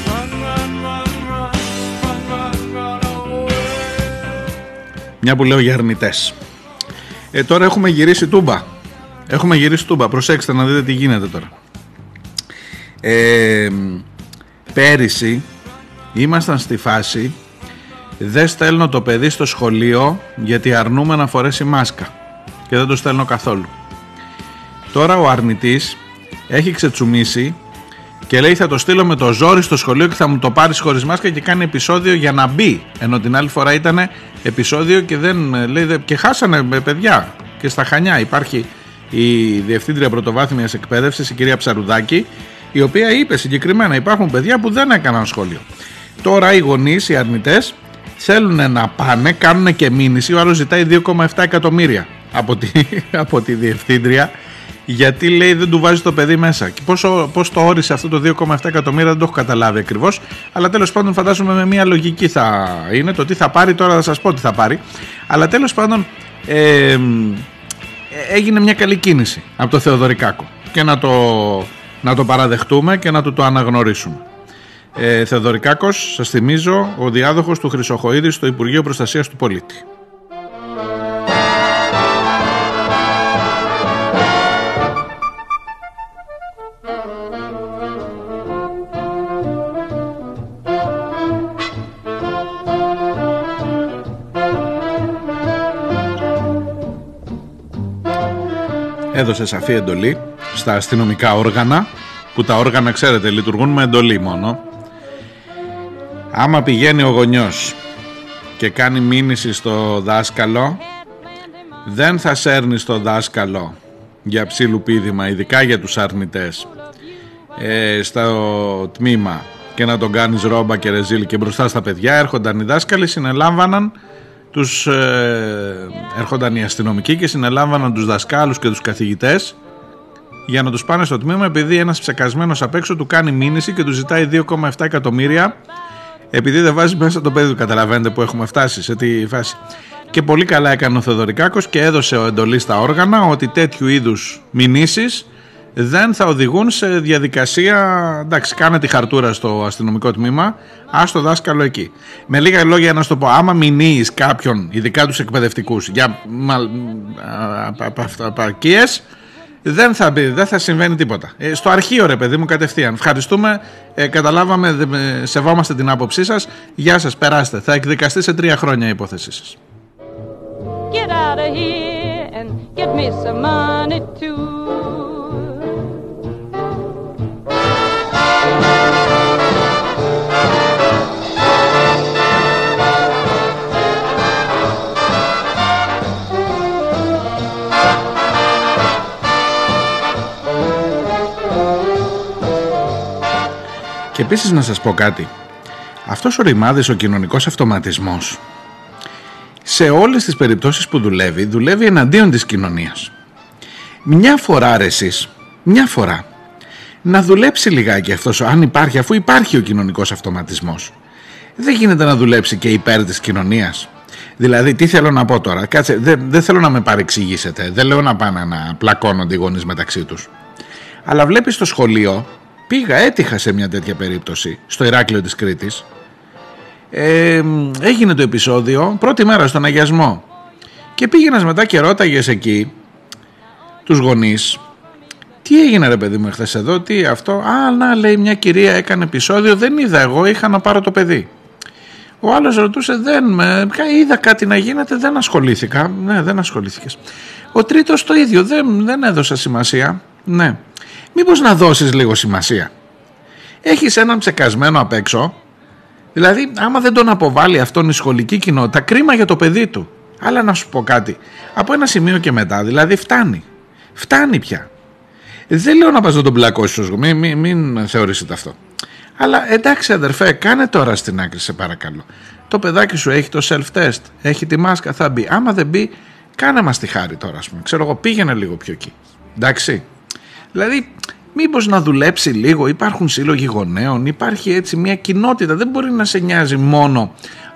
Run, run, run, run, run, run, run away Μια που λέω για αρνητές. Ε, τώρα έχουμε γυρίσει τούμπα. Έχουμε γυρίσει τούμπα. Προσέξτε να δείτε τι γίνεται τώρα. Ε, πέρυσι ήμασταν στη φάση δεν στέλνω το παιδί στο σχολείο γιατί αρνούμε να φορέσει μάσκα και δεν το στέλνω καθόλου. Τώρα ο αρνητής έχει ξετσουμίσει και λέει θα το στείλω με το ζόρι στο σχολείο και θα μου το πάρεις χωρίς μάσκα και κάνει επεισόδιο για να μπει. Ενώ την άλλη φορά ήταν επεισόδιο και δεν ε, λέει, δε- και χάσανε ε, παιδιά. Και στα Χανιά υπάρχει η Διευθύντρια Πρωτοβάθμιας Εκπαίδευσης, η κυρία Ψαρουδάκη, η οποία είπε συγκεκριμένα υπάρχουν παιδιά που δεν έκαναν σχολείο. Τώρα οι γονείς, οι αρνητές, θέλουν να πάνε, κάνουν και μήνυση. Ο άλλος ζητάει 2,7 εκατομμύρια από τη, από τη Διευθύντρια γιατί λέει δεν του βάζει το παιδί μέσα. Και πόσο, πώς το όρισε αυτό το 2,7 εκατομμύρια δεν το έχω καταλάβει ακριβώς. Αλλά τέλος πάντων φαντάζομαι με μια λογική θα είναι το τι θα πάρει. Τώρα θα σας πω τι θα πάρει. Αλλά τέλος πάντων ε, ε, έγινε μια καλή κίνηση από το Θεοδωρικάκο. Και να το, να το παραδεχτούμε και να του το αναγνωρίσουμε. Ε, Θεοδωρικάκος, σας θυμίζω, ο διάδοχος του Χρυσοχοίδης στο Υπουργείο Προστασίας του Πολίτη. Έδωσε σαφή εντολή στα αστυνομικά όργανα που τα όργανα ξέρετε λειτουργούν με εντολή μόνο. Άμα πηγαίνει ο γονιός και κάνει μήνυση στο δάσκαλο δεν θα σέρνει στο δάσκαλο για ψήλου πίδημα ειδικά για τους αρνητές ε, στο τμήμα και να τον κάνεις ρόμπα και ρεζίλ και μπροστά στα παιδιά. Έρχονταν οι δάσκαλοι, συνελάμβαναν τους, ε, έρχονταν οι αστυνομικοί και συνελάμβαναν τους δασκάλους και τους καθηγητές για να τους πάνε στο τμήμα επειδή ένας ψεκασμένος απ' έξω του κάνει μήνυση και του ζητάει 2,7 εκατομμύρια επειδή δεν βάζει μέσα το παιδί του. Καταλαβαίνετε που έχουμε φτάσει σε τι φάση. Και πολύ καλά έκανε ο Θεοδωρικάκος και έδωσε ο εντολή στα όργανα ότι τέτοιου είδους μηνύσεις δεν θα οδηγούν σε διαδικασία. Εντάξει, κάνε τη χαρτούρα στο αστυνομικό τμήμα, ας το δάσκαλο εκεί. Με λίγα λόγια να σου το πω, άμα μηνύεις κάποιον, ειδικά τους εκπαιδευτικούς, για απαρκίες, δεν θα, μπει, δεν θα συμβαίνει τίποτα. Ε, στο αρχείο, ρε παιδί μου, κατευθείαν. Ευχαριστούμε, ε, καταλάβαμε, δε- ε, σεβόμαστε την άποψή σας. Γεια σας, περάστε. Θα εκδικαστεί σε τρία χρόνια η υπόθεσή σας. Get out of here and get me some money too. Και επίσης να σας πω κάτι. Αυτός ο ρημάδης, ο κοινωνικός αυτοματισμός, σε όλες τις περιπτώσεις που δουλεύει, δουλεύει εναντίον της κοινωνίας. Μια φορά ρε εσείς, μια φορά, να δουλέψει λιγάκι αυτός, αν υπάρχει, αφού υπάρχει ο κοινωνικός αυτοματισμός. Δεν γίνεται να δουλέψει και υπέρ της κοινωνίας. Δηλαδή, τι θέλω να πω τώρα, κάτσε, δεν, δεν θέλω να με παρεξηγήσετε, δεν λέω να πάνε να πλακώνονται οι γονείς μεταξύ τους. Αλλά βλέπεις στο σχολείο, πήγα, έτυχα σε μια τέτοια περίπτωση, στο Ηράκλειο της Κρήτης, ε, έγινε το επεισόδιο πρώτη μέρα στον αγιασμό. Και πήγαινες μετά και ρώταγες εκεί τους γονείς τι έγινε ρε παιδί μου εχθές εδώ, τι αυτό; Α να λέει μια κυρία έκανε επεισόδιο δεν είδα εγώ είχα να πάρω το παιδί ο άλλος ρωτούσε δεν με, κα- είδα κάτι να γίνεται δεν ασχολήθηκα ναι δεν ασχολήθηκες ο τρίτος το ίδιο δεν, δεν έδωσα σημασία ναι μήπως να δώσεις λίγο σημασία; Έχεις έναν ψεκασμένο απ' έξω Δηλαδή, άμα δεν τον αποβάλει αυτόν η σχολική κοινότητα, κρίμα για το παιδί του. Αλλά να σου πω κάτι. Από ένα σημείο και μετά, δηλαδή φτάνει. Φτάνει πια. Δεν λέω να πας να τον πλακώσεις, μην, μην, μην θεωρήσετε αυτό. Αλλά εντάξει αδερφέ, κάνε τώρα στην άκρη σε παρακαλώ. Το παιδάκι σου έχει το self-test, έχει τη μάσκα, θα μπει. Άμα δεν μπει, κάνε μας τη χάρη τώρα, ας πούμε. Ξέρω εγώ, πήγαινε λίγο πιο εκεί. Εντάξει. Δηλαδή, μήπως να δουλέψει λίγο, υπάρχουν σύλλογοι γονέων, υπάρχει έτσι μια κοινότητα, δεν μπορεί να σε νοιάζει μόνο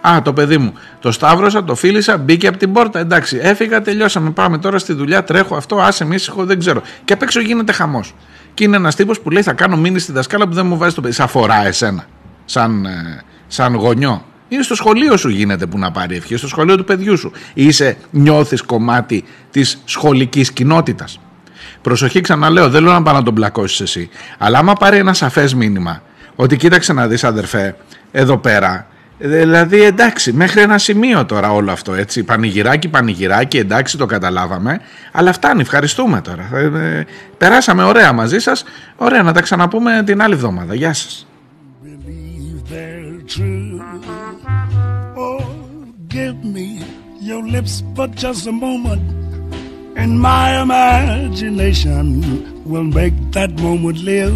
«Α, το παιδί μου, το σταύρωσα, το φίλησα, μπήκε από την πόρτα, εντάξει, έφυγα, τελειώσαμε, πάμε τώρα στη δουλειά, τρέχω αυτό, άσε με ήσυχο, δεν ξέρω». Και απ' έξω γίνεται χαμός. Και είναι ένας τύπος που λέει «Θα κάνω μήνυση στη δασκάλα που δεν μου βάζει το παιδί». Σε αφορά εσένα, σαν, ε, σαν γονιό. Είναι στο σχολείο σου γίνεται που να πάρει ευχή, στο σχολείο του παιδιού σου. Είσαι, νιώθεις κομμάτι της σχολικής κοινότητας. Προσοχή, ξαναλέω, δεν λέω να πάω να τον πλακώσει εσύ. Αλλά άμα πάρει ένα σαφές μήνυμα ότι κοίταξε να δεις, αδερφέ, εδώ πέρα. Δηλαδή, εντάξει, μέχρι ένα σημείο τώρα όλο αυτό έτσι. Πανηγυράκι, πανηγυράκι, εντάξει, το καταλάβαμε. Αλλά φτάνει, ευχαριστούμε τώρα. Ε, ε, περάσαμε ωραία μαζί σας. Ωραία, να τα ξαναπούμε την άλλη εβδομάδα. Γεια σας. believe they're true. Oh, give me your lips for just a moment, and my imagination will make that moment live.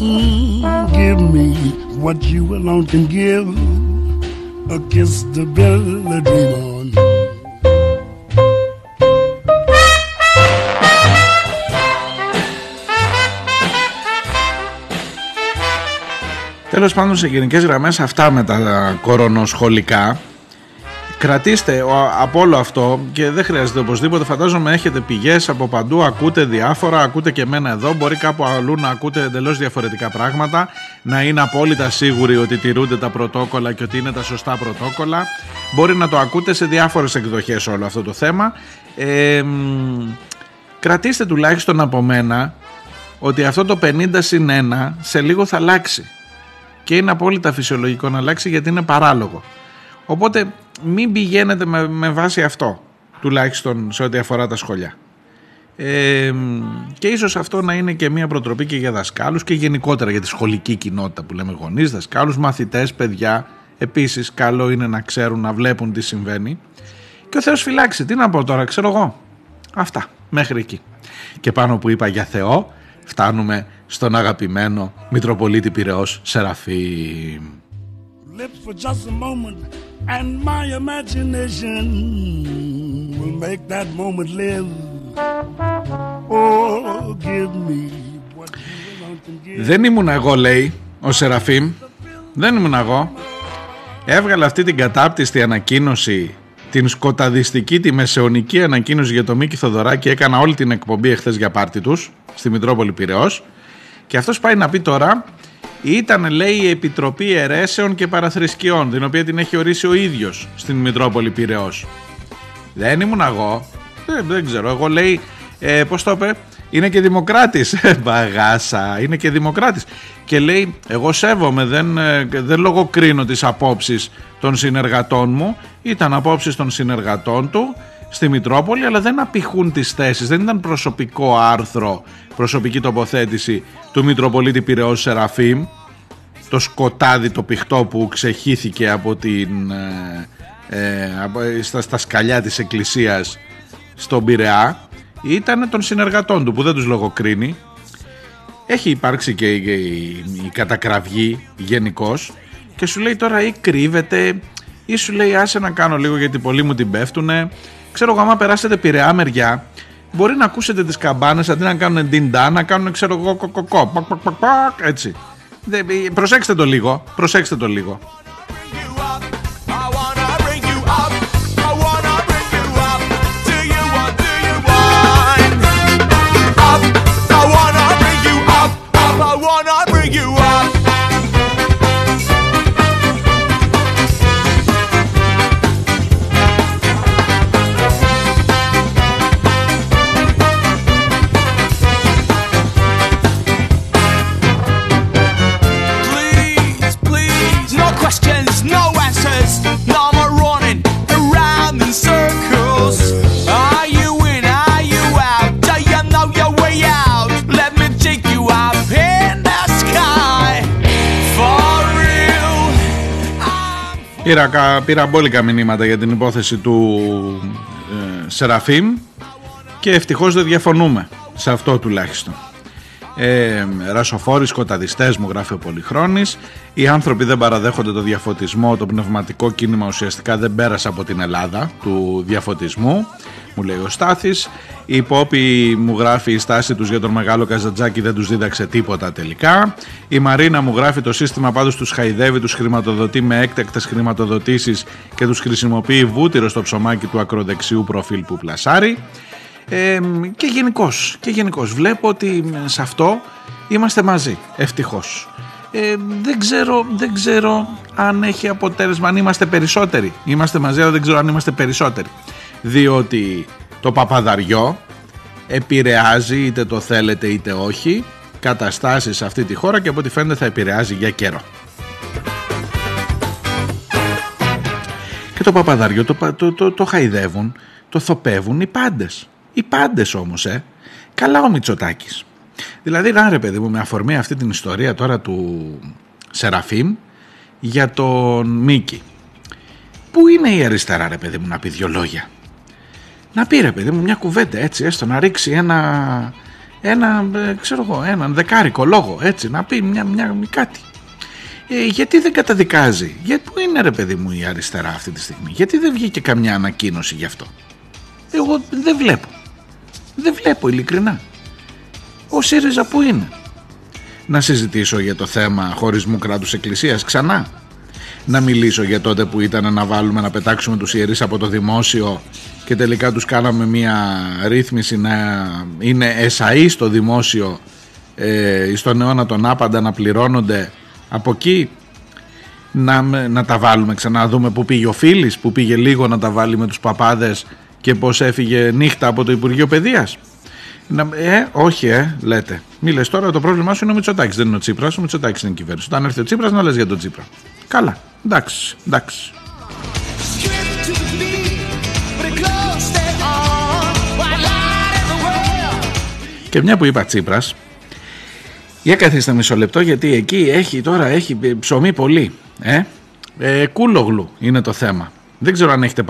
Mm, give me what you alone can give, a kiss to build a dream on. Τέλος πάντων σε γενικές γραμμές αυτά με τα κορονοσχολικά Κρατήστε ο- από όλο αυτό και δεν χρειάζεται οπωσδήποτε. Φαντάζομαι έχετε πηγές από παντού ακούτε διάφορα, ακούτε και εμένα εδώ. Μπορεί κάπου αλλού να ακούτε εντελώς διαφορετικά πράγματα. Να είναι απόλυτα σίγουροι ότι τηρούνται τα πρωτόκολλα και ότι είναι τα σωστά πρωτόκολλα. Μπορεί να το ακούτε σε διάφορες εκδοχές όλο αυτό το θέμα. Ε, μ, κρατήστε τουλάχιστον από μένα ότι αυτό το 50 συν 1 σε λίγο θα αλλάξει. Και είναι απόλυτα φυσιολογικό να αλλάξει γιατί είναι παράλογο. Οπότε μην πηγαίνετε με, με βάση αυτό, τουλάχιστον σε ό,τι αφορά τα σχολιά. Ε, και ίσως αυτό να είναι και μια προτροπή και για δασκάλους και γενικότερα για τη σχολική κοινότητα που λέμε γονείς, δασκάλους, μαθητές, παιδιά. Επίσης καλό είναι να ξέρουν, να βλέπουν τι συμβαίνει. Και ο Θεός φυλάξει, τι να πω τώρα, ξέρω εγώ. Αυτά, μέχρι εκεί. Και πάνω που είπα για Θεό, φτάνουμε στον αγαπημένο Μητροπολίτη Πυραιός Σεραφείμ. Lips for just a moment, and my imagination will make that moment live. Oh, give me what you want to give. Δεν ήμουν εγώ, λέει ο Σεραφείμ. Δεν ήμουν εγώ. Έβγαλε αυτή την κατάπτυστη ανακοίνωση, την σκοταδιστική, τη μεσαιωνική ανακοίνωση για το Μίκη Θοδωράκη. Έκανα όλη την εκπομπή εχθές για πάρτι τους στη Μητρόπολη Πυραιός. Και αυτός πάει να πει τώρα, ήταν λέει η Επιτροπή Ερέσεων και Παραθρησκειών, την οποία την έχει ορίσει ο ίδιος στην Μητρόπολη Πυραιός. Δεν ήμουν εγώ. Δεν, δεν ξέρω. Εγώ λέει, ε, πώς το είπε, είναι και δημοκράτης. Ε, Μπαγάσα, είναι και δημοκράτης. Και λέει, εγώ σέβομαι, δεν, ε, δεν λογοκρίνω τις απόψεις των συνεργατών μου. Ήταν απόψεις των συνεργατών του στη Μητρόπολη, αλλά δεν απηχούν τις θέσεις. Δεν ήταν προσωπικό άρθρο, προσωπική τοποθέτηση του Μητροπολίτη Πυραιός Σεραφείμ. Το σκοτάδι το πηχτό που ξεχύθηκε από την, ε, ε, από- στα, στα σκαλιά της εκκλησίας στον Πειραιά ήταν των συνεργατών του που δεν τους λογοκρίνει. Έχει υπάρξει και η, η- η κατακραυγή γενικώς. Και σου λέει τώρα ή κρύβεται ή σου λέει άσε να κάνω λίγο γιατί πολλοί μου την πέφτουνε ξέρω εγώ άμα περάσετε Πειραιά μεριά μπορεί να ακούσετε τις καμπάνες αντί να κάνουν ντιντά να κάνουν ξέρω εγώ κοκοκό πακ, πακ, πακ, πακ, έτσι. Δεν- ε, προσέξτε το λίγο προσέξτε το λίγο Πήρα, κα- πήρα μπόλικα μηνύματα για την υπόθεση του ε, Σεραφείμ και ευτυχώς δεν διαφωνούμε σε αυτό τουλάχιστον. Ε, ρασοφόροι σκοταδιστές μου γράφει ο Πολυχρόνης. Οι άνθρωποι δεν παραδέχονται το διαφωτισμό. Το πνευματικό κίνημα ουσιαστικά δεν πέρασε από την Ελλάδα του διαφωτισμού μου λέει ο Στάθης. Οι υπόποι μου γράφει η στάση τους για τον μεγάλο Καζατζάκη δεν τους δίδαξε τίποτα τελικά. Η Μαρίνα μου γράφει το σύστημα πάντως τους χαϊδεύει τους χρηματοδοτεί με έκτακτες χρηματοδοτήσεις και τους χρησιμοποιεί βούτυρο στο ψωμάκι του ακροδεξιού προφίλ που πλασάρει ε, και γενικώς και γενικώς. Βλέπω ότι σε αυτό είμαστε μαζί ευτυχώς. Ε, δεν, ξέρω, δεν ξέρω αν έχει αποτέλεσμα αν είμαστε περισσότεροι. Είμαστε μαζί αλλά δεν ξέρω αν είμαστε περισσότεροι. Διότι το παπαδαριό επηρεάζει είτε το θέλετε είτε όχι καταστάσεις σε αυτή τη χώρα και από ό,τι φαίνεται θα επηρεάζει για καιρό. Και το παπαδαριό το, πα- το, το, το χαϊδεύουν, το θοπεύουν οι πάντες. Οι πάντες όμως, ε. Καλά ο Μητσοτάκης. Δηλαδή, να ρε παιδί μου, με αφορμή αυτή την ιστορία τώρα του Σεραφείμ για τον Μίκη. Πού είναι η αριστερά, ρε παιδί μου, να πει δυο λόγια; Να πει, ρε παιδί μου, μια κουβέντα έτσι, έστω να ρίξει ένα, ένα ε, ξέρω εγώ, έναν δεκάρικο λόγο, έτσι, να πει μια, μια, κάτι. Ε, γιατί δεν καταδικάζει, γιατί πού είναι ρε παιδί μου η αριστερά αυτή τη στιγμή, γιατί δεν βγήκε καμιά ανακοίνωση γι' αυτό; Εγώ δεν βλέπω. Δεν βλέπω ειλικρινά. Ο ΣΥΡΙΖΑ που είναι; Να συζητήσω για το θέμα χωρισμού κράτους εκκλησίας ξανά. Να μιλήσω για τότε που ήταν να βάλουμε να πετάξουμε τους ιερείς από το δημόσιο και τελικά τους κάναμε μια ρύθμιση να είναι εσαΐ στο δημόσιο ε, στον αιώνα τον άπαντα να πληρώνονται από εκεί να, με- να τα βάλουμε ξανά να δούμε που πήγε ο Φίλης που πήγε λίγο να τα βάλει με τους παπάδες και πως έφυγε νύχτα από το Υπουργείο Παιδείας να, ε, όχι, ε, λέτε. Μη λες τώρα το πρόβλημά σου είναι ο Μητσοτάκης, δεν είναι ο Τσίπρας. Ο Μητσοτάκης είναι η κυβέρνηση. Όταν έρθει ο Τσίπρας, να λες για τον Τσίπρα. Καλά. Εντάξει, εντάξει. Strip to the beat, but it close, stay on. White light in the world. Και μια που είπα Τσίπρας, για καθίστε μισό λεπτό γιατί εκεί έχει τώρα έχει ψωμί πολύ. Ε; Ε, κούλογλου είναι το θέμα. Δεν ξέρω αν έχετε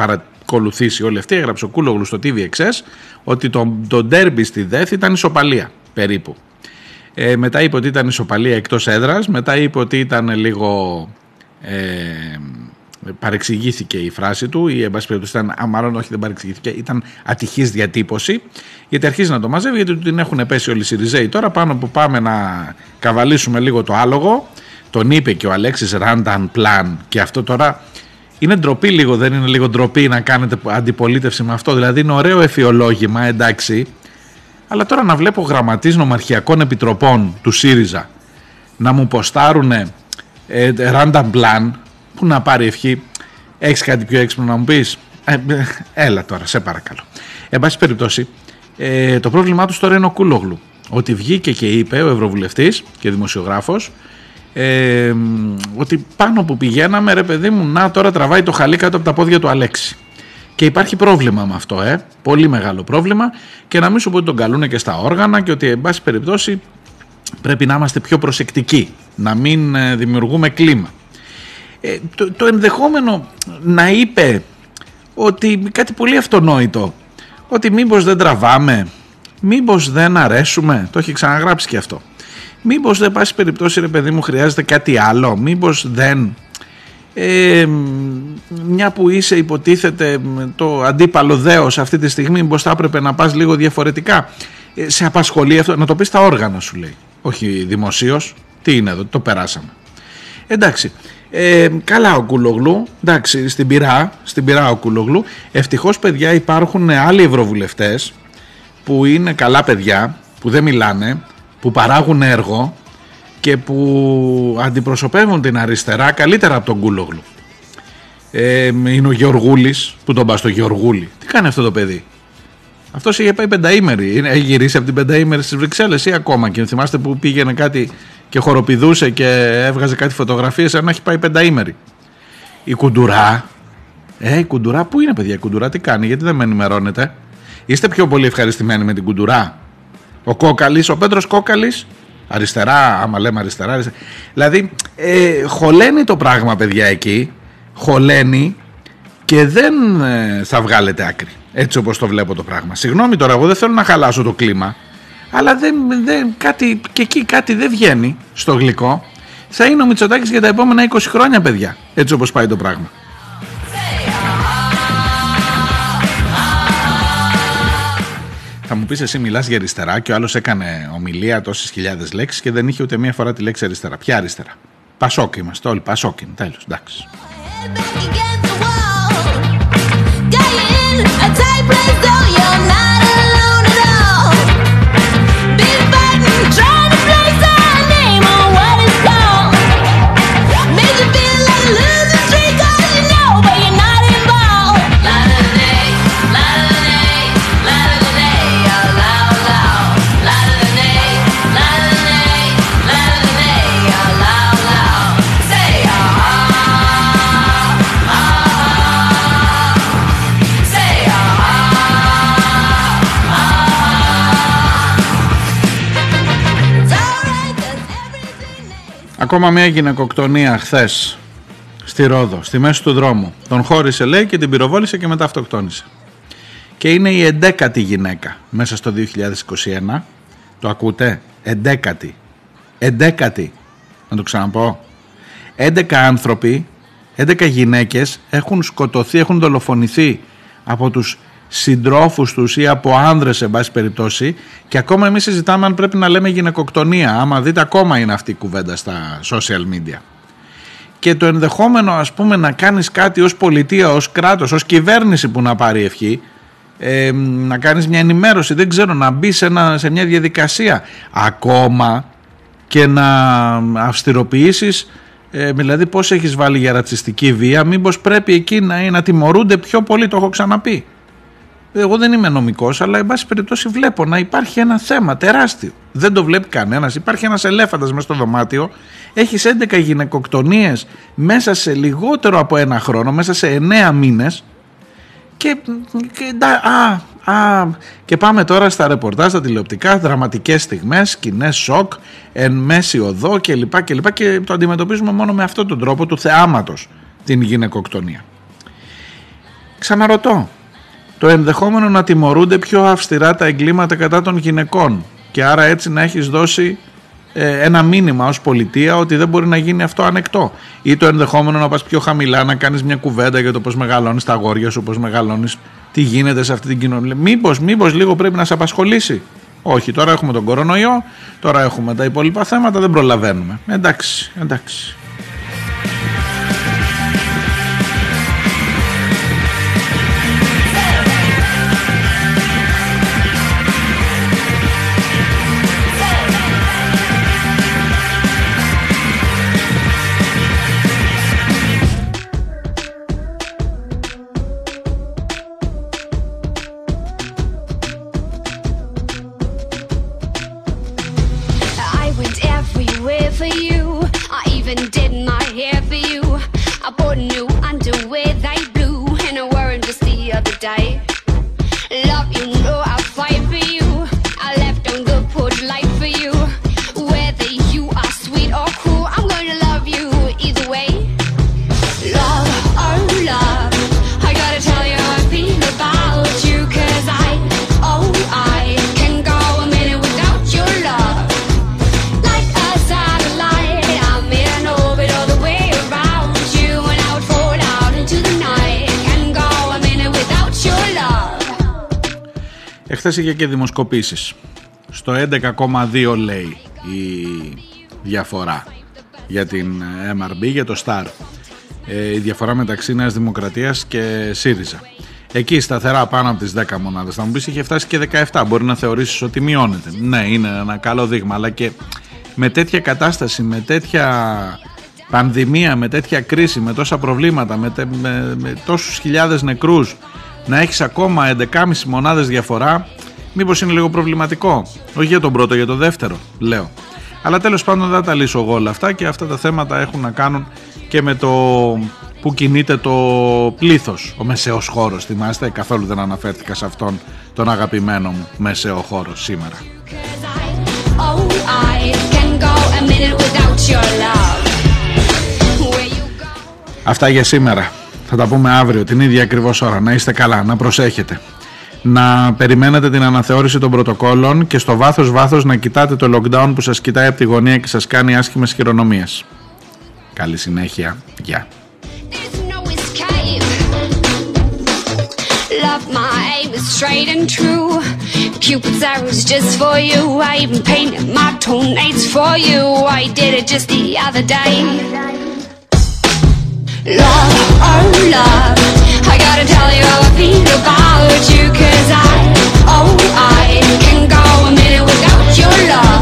παρακολουθήσει όλη αυτή. Έγραψε ο Κούλογλου στο TVXS ότι το, το ντέρμπι στη ΔΕΘ ήταν ισοπαλία περίπου. Ε, μετά είπε ότι ήταν ισοπαλία εκτός έδρας, μετά είπε ότι ήταν λίγο... Ε, παρεξηγήθηκε η φράση του ή εν πάση περιπτώσει ήταν, α, μάλλον όχι δεν παρεξηγήθηκε, ήταν ατυχής διατύπωση γιατί αρχίζει να το μαζεύει γιατί του την έχουν πέσει όλοι οι Σιριζέοι τώρα πάνω που πάμε να καβαλήσουμε λίγο το άλογο τον είπε και ο Αλέξης Ράνταν Πλάν και αυτό τώρα είναι ντροπή λίγο, δεν είναι λίγο ντροπή να κάνετε αντιπολίτευση με αυτό. Δηλαδή είναι ωραίο εφιολόγημα, εντάξει. Αλλά τώρα να βλέπω γραμματείς νομαρχιακών επιτροπών του ΣΥΡΙΖΑ να μου ποστάρουν ε, random plan που να πάρει ευχή. Έχεις κάτι πιο έξυπνο να μου πεις; Ε, ε, έλα τώρα, σε παρακαλώ. Εν πάση περιπτώσει, ε, το πρόβλημά τους τώρα είναι ο Κούλογλου. Ότι βγήκε και είπε ο Ευρωβουλευτής και δημοσιογράφος ε, ότι πάνω που πηγαίναμε ρε παιδί μου να τώρα τραβάει το χαλί κάτω από τα πόδια του Αλέξη. Και υπάρχει πρόβλημα με αυτό, ε. πολύ μεγάλο πρόβλημα και να μην σου πω ότι τον καλούν και στα όργανα και ότι εν πάση περιπτώσει πρέπει να είμαστε πιο προσεκτικοί, να μην ε, δημιουργούμε κλίμα. Ε, το, το ενδεχόμενο να είπε ότι κάτι πολύ αυτονόητο, ότι μήπως δεν τραβάμε, μήπως δεν αρέσουμε, το έχει ξαναγράψει και αυτό. Μήπως δεν πάση περιπτώσει ρε παιδί μου χρειάζεται κάτι άλλο, μήπως δεν... Ε, μια που είσαι υποτίθεται το αντίπαλο δέος αυτή τη στιγμή μήπως θα έπρεπε να πας λίγο διαφορετικά; Ε, σε απασχολεί αυτό; Να το πεις στα όργανα σου λέει. Όχι δημοσίως. Τι είναι εδώ το περάσαμε. Εντάξει. Ε, καλά ο Κουλογλού, εντάξει, στην πυρά, στην πυρά ο Κουλογλού. Ευτυχώς παιδιά υπάρχουν άλλοι ευρωβουλευτές που είναι καλά παιδιά, που δεν μιλάνε, που παράγουν έργο και που αντιπροσωπεύουν την αριστερά καλύτερα από τον Κούλογλου. Ε, είναι ο Γεωργούλης, που τον πας στο Γεωργούλη. Τι κάνει αυτό το παιδί; Αυτός είχε πάει πενταήμερη. Έχει γυρίσει από την πενταήμερη στις Βρυξέλλες ή ακόμα. Και θυμάστε που πήγαινε κάτι και χοροπηδούσε και έβγαζε κάτι φωτογραφίες, σαν να έχει πάει πενταήμερη. Η κουντουρά. Ε, η κουντουρά, πού είναι παιδιά η κουντουρά, τι κάνει, γιατί δεν με ενημερώνετε; Είστε πιο πολύ ευχαριστημένοι με την κουντουρά; Ο Κόκαλης, ο Πέτρος Κόκαλης, αριστερά, άμα λέμε αριστερά. αριστερά. Δηλαδή, ε, χωλαίνει το πράγμα, παιδιά, εκεί. Χωλαίνει και δεν ε, θα βγάλετε άκρη. Έτσι όπως το βλέπω το πράγμα. Συγγνώμη τώρα, εγώ δεν θέλω να χαλάσω το κλίμα. Αλλά δεν, δεν, κάτι, και εκεί κάτι δεν βγαίνει στο γλυκό. Θα είναι ο Μητσοτάκης για τα επόμενα 20 χρόνια, παιδιά. Έτσι όπως πάει το πράγμα. Θα μου πεις εσύ μιλάς για αριστερά και ο άλλος έκανε ομιλία τόσες χιλιάδες λέξεις και δεν είχε ούτε μία φορά τη λέξη αριστερά. Ποια αριστερά; Πασόκ είμαστε όλοι, Πασόκ είναι, τέλος, εντάξει. A tight place, though you're not Ακόμα μια γυναικοκτονία χθες στη Ρόδο, στη μέση του δρόμου. Τον χώρισε λέει και την πυροβόλησε και μετά αυτοκτόνησε. Και είναι η εντέκατη γυναίκα μέσα στο 2021. Το ακούτε; Εντέκατη. Εντέκατη. Να το ξαναπώ. 11 άνθρωποι, 11 γυναίκες έχουν σκοτωθεί, έχουν δολοφονηθεί από τους συντρόφους τους ή από άνδρες σε πάση περιπτώσει. Και ακόμα εμείς συζητάμε αν πρέπει να λέμε γυναικοκτονία άμα δείτε ακόμα είναι αυτή η κουβέντα στα social media. Και το ενδεχόμενο ας πούμε να κάνεις κάτι ως πολιτεία, ως κράτος, ως κυβέρνηση που να πάρει ευχή ε, να κάνεις μια ενημέρωση, δεν ξέρω, να μπει σε, ένα- σε μια διαδικασία ακόμα και να αυστηροποιήσεις ε, δηλαδή πώς έχεις βάλει για ρατσιστική βία μήπως πρέπει εκεί να, να τιμωρούνται πιο πολύ, το έχω ξαναπεί εγώ δεν είμαι νομικός αλλά εν πάση περιπτώσει βλέπω να υπάρχει ένα θέμα τεράστιο. Δεν το βλέπει κανένας. Υπάρχει ένας ελέφαντας μέσα στο δωμάτιο. Έχεις 11 γυναικοκτονίες μέσα σε λιγότερο από ένα χρόνο μέσα σε 9 μήνες. Και, και, ντα- α, α, και πάμε τώρα στα ρεπορτάζ, στα τηλεοπτικά, δραματικές στιγμές, σκηνές σοκ, εν μέση οδό κλπ. Και, και, και το αντιμετωπίζουμε μόνο με αυτόν τον τρόπο του θεάματος την γυναικοκτονία. Ξαναρωτώ, το ενδεχόμενο να τιμωρούνται πιο αυστηρά τα εγκλήματα κατά των γυναικών και άρα έτσι να έχεις δώσει ε, ένα μήνυμα ως πολιτεία ότι δεν μπορεί να γίνει αυτό ανεκτό. Ή το ενδεχόμενο να πας πιο χαμηλά, να κάνεις μια κουβέντα για το πώς μεγαλώνεις τα αγόρια σου, πώς μεγαλώνεις, τι γίνεται σε αυτή την κοινωνία. Μήπως, μήπως λίγο πρέπει να σε απασχολήσει. Όχι, τώρα έχουμε τον κορονοϊό, τώρα έχουμε τα υπόλοιπα θέματα, δεν προλαβαίνουμε. Εντάξει, εντάξει. Εχθές είχε και δημοσκοπήσεις. Στο 11,2 λέει η διαφορά για την MRB, για το STAR. Ε, η διαφορά μεταξύ Νέας Δημοκρατίας και ΣΥΡΙΖΑ. Εκεί σταθερά πάνω από τις 10 μονάδες. Θα μου πεις είχε φτάσει και 17. Μπορεί να θεωρήσεις ότι μειώνεται. Ναι, είναι ένα καλό δείγμα. Αλλά και με τέτοια κατάσταση, με τέτοια πανδημία, με τέτοια κρίση, με τόσα προβλήματα, με, τε- με, με τόσους χιλιάδες νεκρούς, να έχεις ακόμα 11,5 μονάδες διαφορά, μήπως είναι λίγο προβληματικό. Όχι για τον πρώτο, για τον δεύτερο, λέω. Αλλά τέλος πάντων δεν θα τα λύσω εγώ όλα αυτά και αυτά τα θέματα έχουν να κάνουν και με το που κινείται το πλήθος, ο μεσαίος χώρος, θυμάστε, καθόλου δεν αναφέρθηκα σε αυτόν τον αγαπημένο μου μεσαίο χώρο σήμερα. Oh, I can go a minute without your love. Where you go. Αυτά για σήμερα. Θα τα πούμε αύριο την ίδια ακριβώς ώρα. Να είστε καλά, να προσέχετε. Να περιμένετε την αναθεώρηση των πρωτοκόλων και στο βάθος βάθος να κοιτάτε το lockdown που σας κοιτάει από τη γωνία και σας κάνει άσχημες χειρονομίες. Καλή συνέχεια. Γεια. There's no escape. Love, my aim is straight and true. Cupid's arrows just for you. I even painted my toenails for you. I did it just the other day. Love, oh love, I gotta tell you about you. Cause I, oh I can go a minute without your love.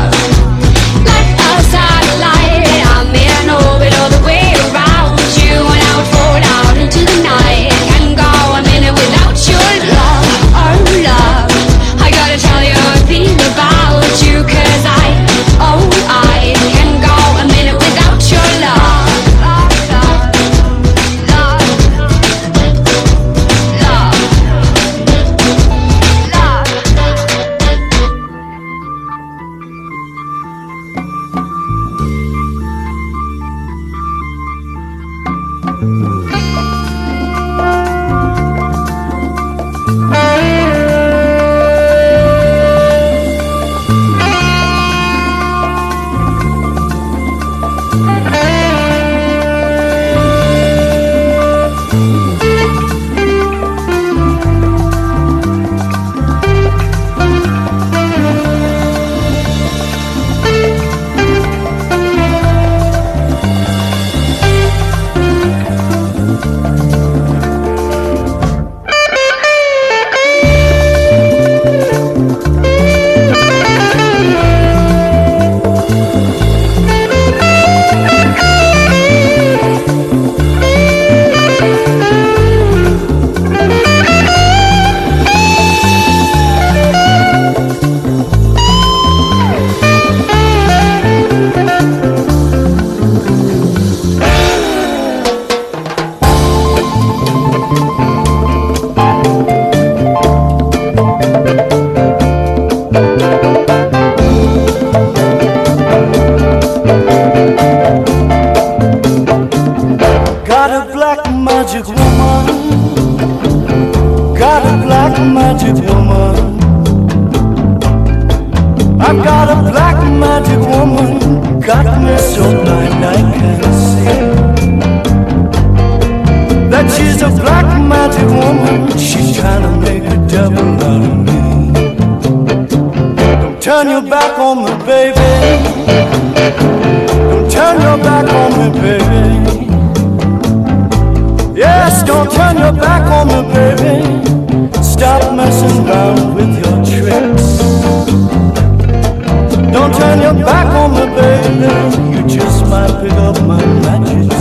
Don't turn your back on me, baby. Don't turn your back on me, baby. Yes, don't turn your back on me, baby. Stop messing around with your tricks. Don't turn your back on me, baby. You just might pick up my magic